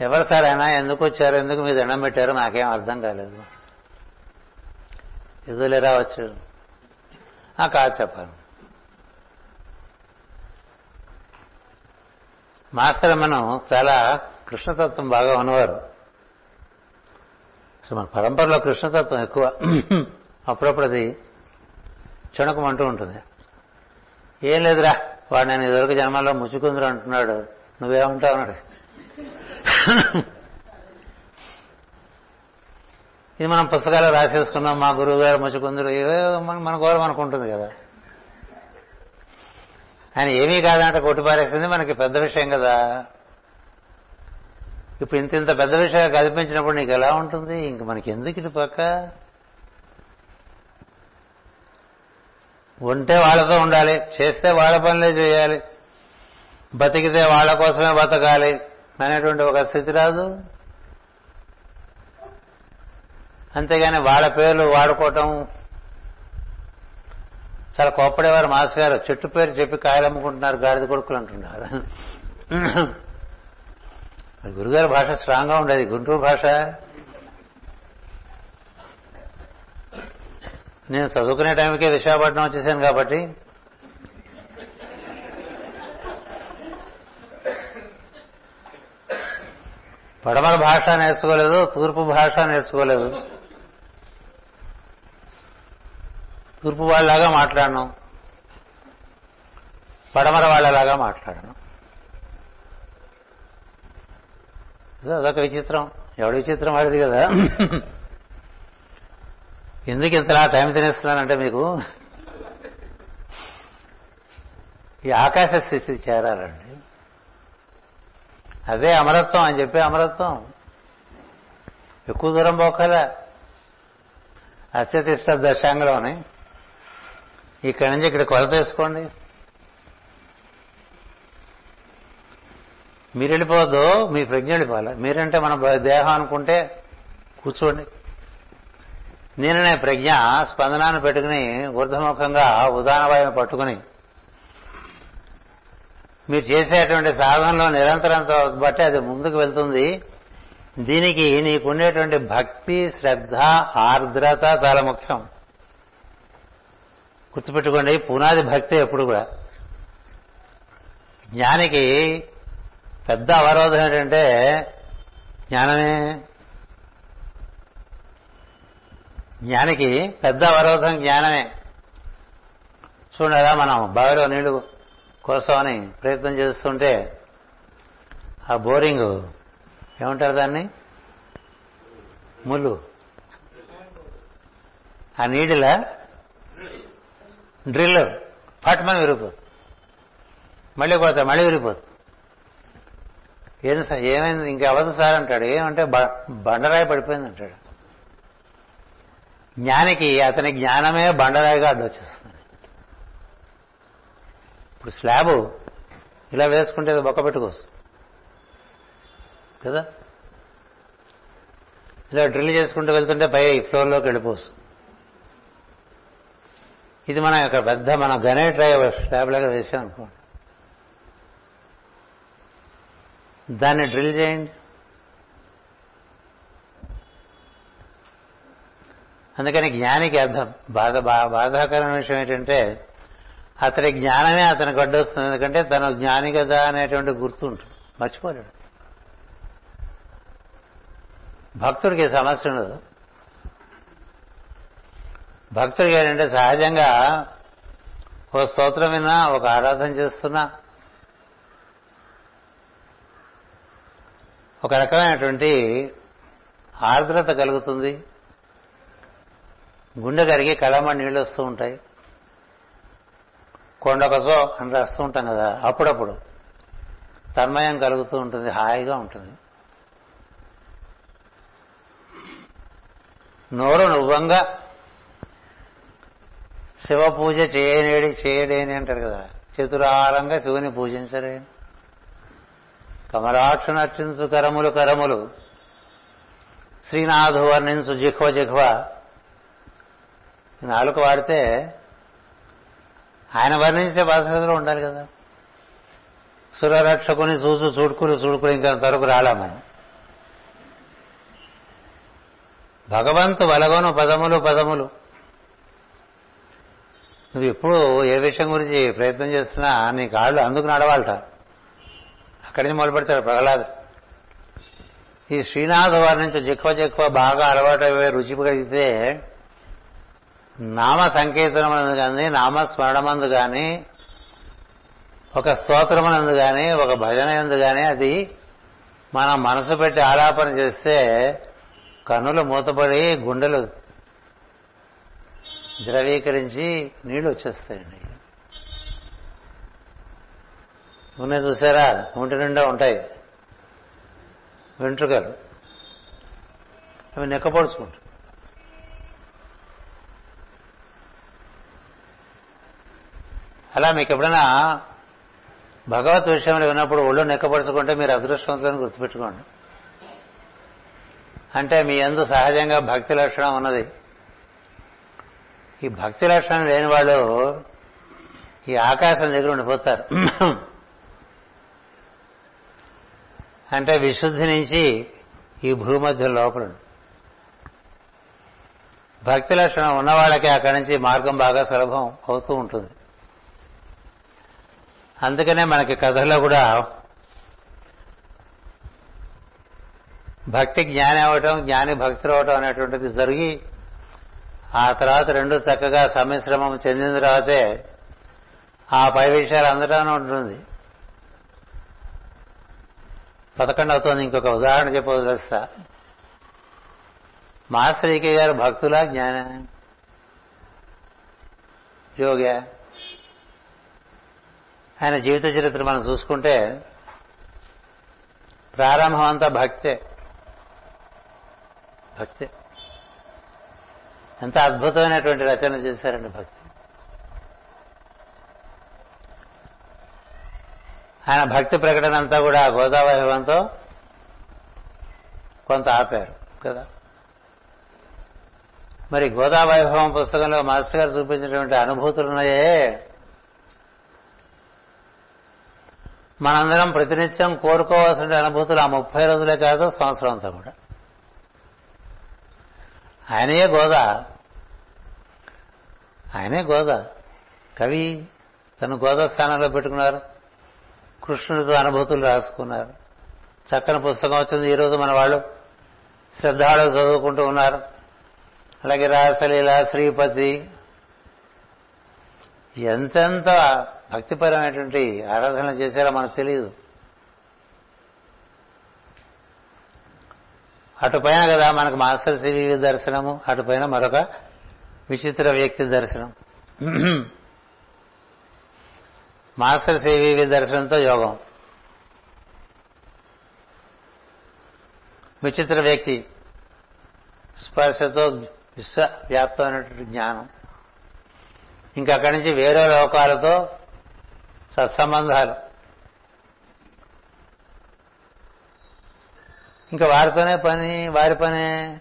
ఎవరు సార్ అయినా ఎందుకు వచ్చారు ఎందుకు మీ దండం పెట్టారు నాకేం అర్థం కాలేదు. ఎదులే ఆ కాదు చెప్పాలి మాస్టర్ మనం చాలా కృష్ణతత్వం బాగా ఉన్నవారు. అసలు మన పరంపరలో కృష్ణతత్వం ఎక్కువ. అప్పుడప్పుడు అది చుణకమంటూ ఉంటుంది. ఏం లేదురా వాడు నేను ఇదివరకు జన్మల్లో ముచ్చుకుందరు అంటున్నాడు. నువ్వేమంటావు అన్నాడు. ఇది మనం పుస్తకాలు రాసేసుకున్నాం మా గురువు గారు ముచ్చుకుందరు మన గౌరవం మనకు ఉంటుంది కదా. ఆయన ఏమీ కాదంటే కొట్టిపారేసింది మనకి పెద్ద విషయం కదా. ఇప్పుడు ఇంత ఇంత పెద్ద విషయాలు కల్పించినప్పుడు నీకు ఎలా ఉంటుంది? ఇంక మనకి ఎందుకు ఇటు పక్క? ఉంటే వాళ్ళతో ఉండాలి చేస్తే వాళ్ళ పనులే చేయాలి బతికితే వాళ్ళ కోసమే బతకాలి అనేటువంటి ఒక స్థితి రాదు. అంతేగాని వాళ్ళ పేర్లు వాడుకోవటం చాలా కోప్పడేవారు మాస్ గారు. చెట్టు పేరు చెప్పి కాయలు అమ్ముకుంటున్నారు గాడిద కొడుకులు అంటున్నారు. గురుగారి భాష స్ట్రాంగ్గా ఉండేది. గుంటూరు భాష. నేను చదువుకునే టైంకే విశాఖపట్నం వచ్చేసాను కాబట్టి. పడమర భాష నేర్చుకోలేదు తూర్పు భాష నేర్చుకోలేదు. తూర్పు వాళ్ళలాగా మాట్లాడను. పడమర వాళ్ళలాగా మాట్లాడను. అదొక విచిత్రం. ఎవడి విచిత్రం వాడిది కదా. [coughs] ఎందుకు ఇంతలా టైం తినేస్తున్నానంటే మీకు? ఈ ఆకాశ స్థితి చేరాలండి. అదే అమరత్వం అని చెప్పి అమరత్వం. ఎక్కువ దూరం పోకల. అత్యతిష్ట దశాంగంలోని ఇక్కడి నుంచి ఇక్కడ కొలత వేసుకోండి మీరు వెళ్ళిపోవద్దు మీ ప్రజ్ఞ వెళ్ళిపోవాలి. మీరంటే మన దేహం అనుకుంటే కూర్చోండి. నేననే ప్రజ్ఞ స్పందనాన్ని పెట్టుకుని ఊర్ధముఖంగా ఉదానవాయువు పట్టుకుని మీరు చేసేటువంటి సాధనలో నిరంతరంతో బట్టి అది ముందుకు వెళ్తుంది. దీనికి నీకుండేటువంటి భక్తి శ్రద్ధ ఆర్ద్రత చాలా ముఖ్యం. గుర్తుపెట్టుకోండి పునాది భక్తి ఎప్పుడు కూడా. జ్ఞానికి పెద్ద అవరోధం ఏంటంటే జ్ఞానమే. జ్ఞానికి పెద్ద అవరోధం జ్ఞానమే. చూడరా మనం బావిలో నీళ్ళు కోసమని ప్రయత్నం చేస్తుంటే ఆ బోరింగ్ ఏమంటారు దాన్ని? ముళ్ళు. ఆ నీడిలా డ్రిల్ పట్టమని విరిగిపోతుంది మళ్ళీ పోతా మళ్ళీ విరిగిపోతుంది ఏం సార్ ఏమైంది? ఇంకెవదు సార్ అంటాడు. ఏమంటే బండరాయి పడిపోయింది అంటాడు. జ్ఞానికి అతని జ్ఞానమే బండరాయిగా అడ్డొచ్చేస్తుంది. ఇప్పుడు స్లాబు ఇలా వేసుకుంటే బొక్క పెట్టుకోవచ్చు. కదా? ఇలా డ్రిల్ చేసుకుంటూ వెళ్తుంటే పై ఫ్లోర్లోకి వెళ్ళిపోవచ్చు. ఇది మనం ఇక్కడ పెద్ద మన గణేట్ డ్రైవ్ స్లాబ్ లాగా వేసాం అనుకోండి. దాన్ని డ్రిల్ చేయండి. అందుకని జ్ఞానికి అర్థం. బాధ బా- బాధాకరమైన విషయం ఏంటంటే అతని జ్ఞానమే అతనికి అడ్డొస్తుంది ఎందుకంటే తను జ్ఞాని కదా అనేటువంటి గుర్తుంటుంది మర్చిపోలేడు. భక్తుడికి సమస్య ఉండదు. భక్తుడికి ఏంటంటే సహజంగా ఓ స్తోత్రం విన్నా ఒక ఆరాధన చేస్తున్నా. ఒక రకమైనటువంటి ఆర్ద్రత కలుగుతుంది. గుండె కరిగి కళమ నీళ్ళు వస్తూ ఉంటాయి. కొండకసో అని రాస్తూ ఉంటాం కదా అప్పుడప్పుడు. తన్మయం కలుగుతూ ఉంటుంది హాయిగా ఉంటుంది. నోరు నువ్వంగా శివ పూజ చేయనేడి చేయడేని అంటారు కదా. చతురారంగా శివుని పూజించరే. కమలాక్ష నర్చించు కరములు. కరములు శ్రీనాథు వర్ణించు జిహ్వ. జిహ్వ నాలుగు వాడితే ఆయన వర్ణించే పద్ధతిలో ఉండాలి కదా. సురరక్షకుని చూసు చూడుకులు చూడుకులు ఇంకా తరకు రాలా మనం. భగవంతు వలగను పదములు పదములు. నువ్వు ఎప్పుడు ఏ విషయం గురించి ప్రయత్నం చేస్తున్నా నీ కాళ్ళు అందుకు నడవాలట. అక్కడి నుంచి మొదలు పెడతాడు ప్రహ్లాద్. ఈ శ్రీనాథ వారి నుంచి జక్కువ జక్కువ బాగా అలవాటు అయ్యే రుచి కలిగితే నామ సంకీర్తనమందు కానీ నామస్మరణమందు కానీ ఒక స్తోత్రమునందు కానీ ఒక భజన ఎందు కానీ అది మనం మనసు పెట్టి ఆలాపన చేస్తే కన్నులు మూతపడి గుండెలు ద్రవీకరించి నీళ్ళు వచ్చేస్తాయండి. నూనె చూసారా? ఒంటి నిండా ఉంటాయి. వెంట్రుకలు. అవి నెక్కపడుచుకుంటాయి అలా మీకు ఎప్పుడైనా భగవత్ విషయంలో విన్నప్పుడు ఒళ్ళు నెక్కపరుచుకుంటే మీరు అదృష్టవంతులను గుర్తుపెట్టుకోండి. అంటే మీ అందు సహజంగా భక్తి లక్షణం ఉన్నది. ఈ భక్తి లక్షణం లేని వాళ్ళు ఈ ఆకాశం దగ్గర ఉండిపోతారు. అంటే విశుద్ధి నుంచి ఈ భూమధ్య లోపల భక్తి లక్షణం ఉన్న వాళ్ళకి అక్కడి నుంచి మార్గం బాగా సులభం అవుతూ ఉంటుంది. అందుకనే మనకి కథలో కూడా భక్తి జ్ఞాని అవటం జ్ఞాని భక్తులు అవటం అనేటువంటిది జరిగి ఆ తర్వాత రెండు చక్కగా సమిశ్రమం చెందిన తర్వాతే ఆ పై విషయాలు అందటానే ఉంటుంది. పదకొండు అవుతుంది ఇంకొక ఉదాహరణ చెప్పవలస్తా మాస్టరీకే గారు భక్తుల జ్ఞాన? యోగ ఆయన జీవిత చరిత్ర మనం చూసుకుంటే ప్రారంభం అంతా భక్తే. భక్తే. ఎంత అద్భుతమైనటువంటి రచన చేశారండి భక్తి. ఆయన భక్తి ప్రకటన అంతా కూడా గోదావైభవంతో కొంత ఆపారు కదా? మరి గోదావైభవం పుస్తకంలో మాస్టర్ గారు చూపించినటువంటి అనుభూతులు ఉన్నాయే? మనందరం ప్రతినిత్యం కోరుకోవాల్సిన అనుభూతులు ఆ ముప్పై రోజులే కాదు సంవత్సరం అంతా కూడా. ఆయనయే గోదా. ఆయనే గోదా. కవి తను గోదా స్థానంలో పెట్టుకున్నారు. కృష్ణుడితో అనుభూతులు రాసుకున్నారు. చక్కని పుస్తకం వచ్చింది. ఈరోజు మన వాళ్ళు శ్రద్ధాలు చదువుకుంటూ ఉన్నారు. అలాగే రాసలీల శ్రీపతి ఎంతెంత భక్తిపరమైనటువంటి ఆరాధన చేశారో మనకు తెలియదు అటుపైన కదా మనకు మాస్టర్ సివి దర్శనము అటుపైన మరొక విచిత్ర వ్యక్తి దర్శనం. మాస్టర్ సివి దర్శనంతో యోగం. విచిత్ర వ్యక్తి స్పర్శతో విశ్వవ్యాప్తమైనటువంటి జ్ఞానం. ఇంకా అక్కడి నుంచి వేరే లోకాలతో సత్సంబంధాలు. ఇంకా వారితోనే పని వారి పనే.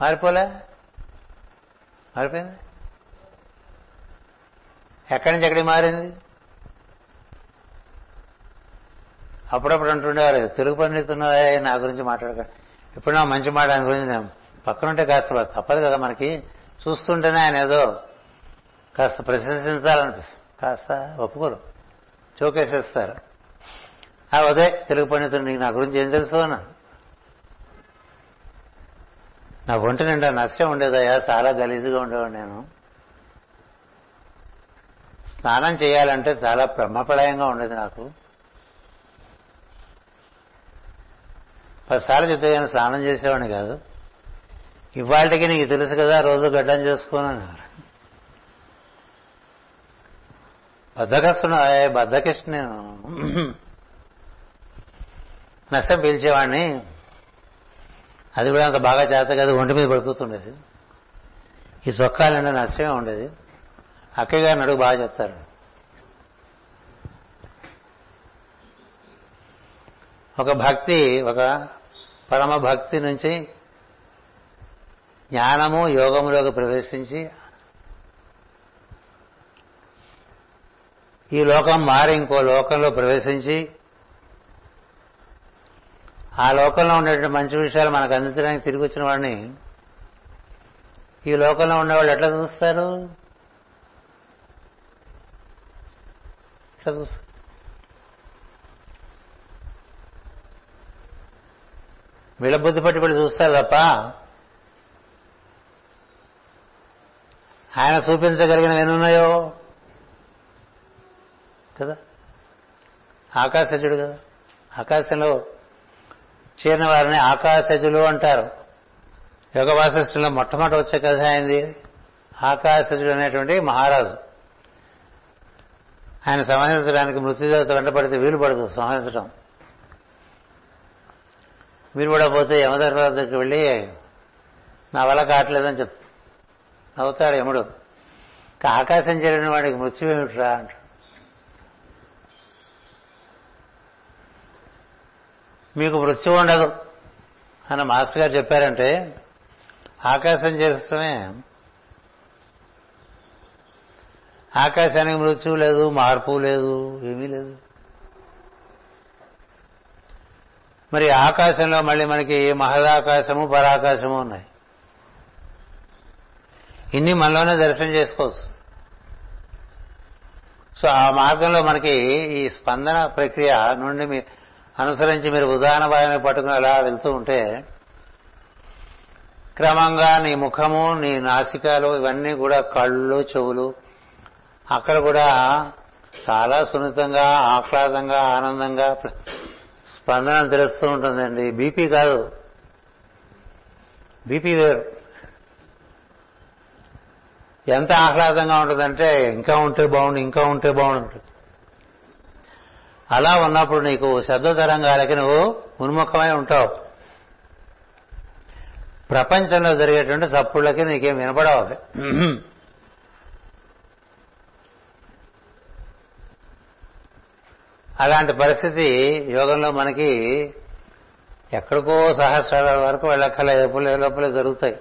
మారిపోలే మారిపోయింది. ఎక్కడి నుంచి ఎక్కడికి మారింది? అప్పుడప్పుడు అంటుండేవారు తెలుగు పండితున్నారే నా గురించి మాట్లాడక ఇప్పుడు నా మంచి మాట ఆయన గురించి నేను పక్కనుంటే కాస్త తప్పదు కదా మనకి. చూస్తుంటేనే ఆయన ఏదో కాస్త ప్రశంసించాలనిపిస్తుంది. కాస్త ఒప్పుకోరు. చోకేసేస్తారు. ఆ ఉదయ్ తెలుగు పండితుడు నీకు నా గురించి ఏం తెలుసు? అన్నారు నా ఒంటి నిండా నష్టం ఉండేదయ్యా చాలా గలీజుగా ఉండేవాడు నేను. స్నానం చేయాలంటే చాలా బ్రహ్మప్రాయంగా ఉండేది నాకు. పదిసార్లు చెప్తే కానీ స్నానం చేసేవాడిని కాదు. ఇవాళకి నీకు తెలుసు కదా రోజు గడ్డం చేసుకోనని బద్దకస్తున్నా బద్దకిష్ట నేను. నష్టం పీల్చేవాడిని. అది కూడా అంత బాగా చేత కదా ఒంటి మీద పడిపోతుండేది. ఈ సొక్కాలంటే నష్టమే ఉండేది. అక్కయ్య గారిని అడుగు బాగా చెప్తారు. ఒక భక్తి ఒక పరమ భక్తి నుంచి జ్ఞానము యోగములోకి ప్రవేశించి ఈ లోకం మారి ఇంకో లోకంలో ప్రవేశించి ఆ లోకంలో ఉండేటువంటి మంచి విషయాలు మనకు అందించడానికి తిరిగి వచ్చిన వాడిని ఈ లోకంలో ఉండేవాళ్ళు ఎట్లా చూస్తారు? ఎట్లా చూస్తారు? వీళ్ళ బుద్ధి పట్టి పట్టి చూస్తారు తప్ప ఆయన చూపించగలిగిన ఎన్నున్నాయో కదా? ఆకాశజుడు కదా? ఆకాశంలో చేరిన వారిని ఆకాశజులు అంటారు. యోగ వాసిష్ఠంలో మొట్టమొదటి వచ్చే కథ అయింది ఆకాశజుడు అనేటువంటి మహారాజు. ఆయన సంహరించడానికి మృత్యుదేవత వెంటపడితే వీలు పడదు సంహరించడం. మీరు కూడా పోతే యమధర్మరాజు దగ్గరికి వెళ్ళి నా వల్ల కావట్లేదని చెప్తా నవ్వుతాడు యముడు. ఆకాశం చేరిన వాడికి మృత్యువేమిట్రా? అంటాడు. మీకు మృత్యు ఉండదు. అని మాస్టర్ గారు చెప్పారంటే ఆకాశం చేస్తమే ఆకాశానికి మృత్యు లేదు మార్పు లేదు ఏమీ లేదు. మరి ఆకాశంలో మళ్ళీ మనకి మహదాకాశము పరాకాశము ఉన్నాయి. ఇన్ని మనలోనే దర్శనం చేసుకోవచ్చు. సో ఆ మార్గంలో మనకి ఈ స్పందన ప్రక్రియ నుండి మీ అనుసరించి మీరు ఉదాహరణ భాగాన్ని పట్టుకుని అలా వెళ్తూ ఉంటే క్రమంగా నీ ముఖము నీ నాసికాలు ఇవన్నీ కూడా కళ్ళు చెవులు అక్కడ కూడా చాలా సున్నితంగా ఆహ్లాదంగా ఆనందంగా స్పందన తెలుస్తూ ఉంటుందండి. బీపీ కాదు. బీపీ వేరు. ఎంత ఆహ్లాదంగా ఉంటుందంటే ఇంకా ఉంటే బాగుండు ఇంకా ఉంటే బాగుండు. అలా ఉన్నప్పుడు నీకు శబ్ద తరంగాలకి నువ్వు ఉన్ముఖమై ఉంటావు. ప్రపంచంలో జరిగేటువంటి చప్పుళ్ళకి నీకేం వినపడవు అవి. అలాంటి పరిస్థితి యోగంలో మనకి ఎక్కడికో సహస్రాల వరకు వెళ్ళక్కల లోపలే లోపలే జరుగుతాయి.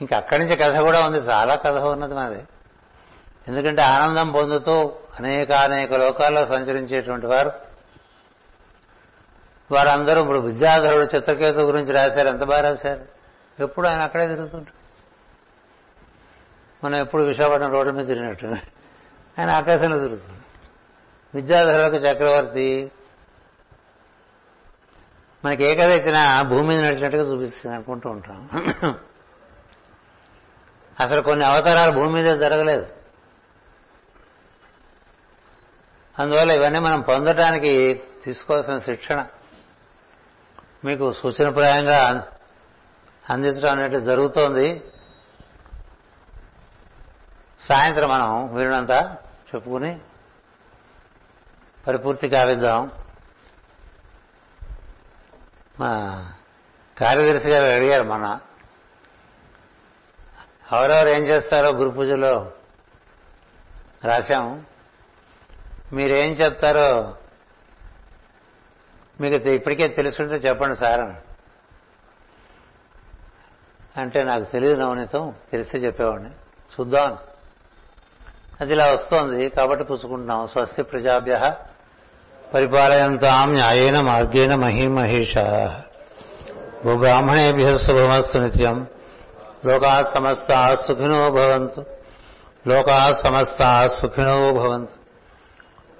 ఇంకా అక్కడి నుంచి కథ కూడా ఉంది చాలా కథ ఉన్నది మనది ఎందుకంటే ఆనందం పొందుతూ అనేక అనేక లోకాల్లో సంచరించేటువంటి వారు. వారందరూ ఇప్పుడు విద్యాధరుడు చిత్రకేతు గురించి రాశారు. ఎంత బాగా రాశారు? ఎప్పుడు ఆయన అక్కడే తిరుగుతుంటారు మనం ఎప్పుడు విశాఖపట్నం రోడ్డు మీద తిరిగినట్టు. ఆయన ఆకాశంలో తిరుగుతుంది విద్యాధరులకు చక్రవర్తి మనకి ఏ కథ ఇచ్చినా భూమి మీద నడిచినట్టుగా చూపిస్తుంది అనుకుంటూ ఉంటాం. అసలు కొన్ని అవతారాలు భూమి మీద జరగలేదు. అందువల్ల ఇవన్నీ మనం పొందటానికి తీసుకోవాల్సిన శిక్షణ. మీకు సూచనప్రాయంగా అందించడం అనేది జరుగుతోంది. సాయంత్రం మనం వీరినంత చెప్పుకుని పరిపూర్తి కావిద్దాం. మా కార్యదర్శి గారు అడిగారు మన ఎవరెవరు ఏం చేస్తారో గురు పూజలో? రాశాము. మీరేం చెప్తారో మీకు ఇప్పటికే తెలుసుంటే చెప్పండి సార్ అంటే నాకు తెలియదు నవనీతం తెలిస్తే చెప్పేవాడిని. చూద్దాం. అది ఇలా వస్తోంది కాబట్టి పుచ్చుకుంటున్నాం స్వస్తి ప్రజాభ్య పరిపాలయంతాం న్యాయేన మార్గేణ మహీమహేష. భూబ్రాహ్మణేభ్య శుభమస్తు నిత్యం. లోకా సమస్త సుఖినో భవంతు. లోకా సమస్త సుఖినో భవంతు.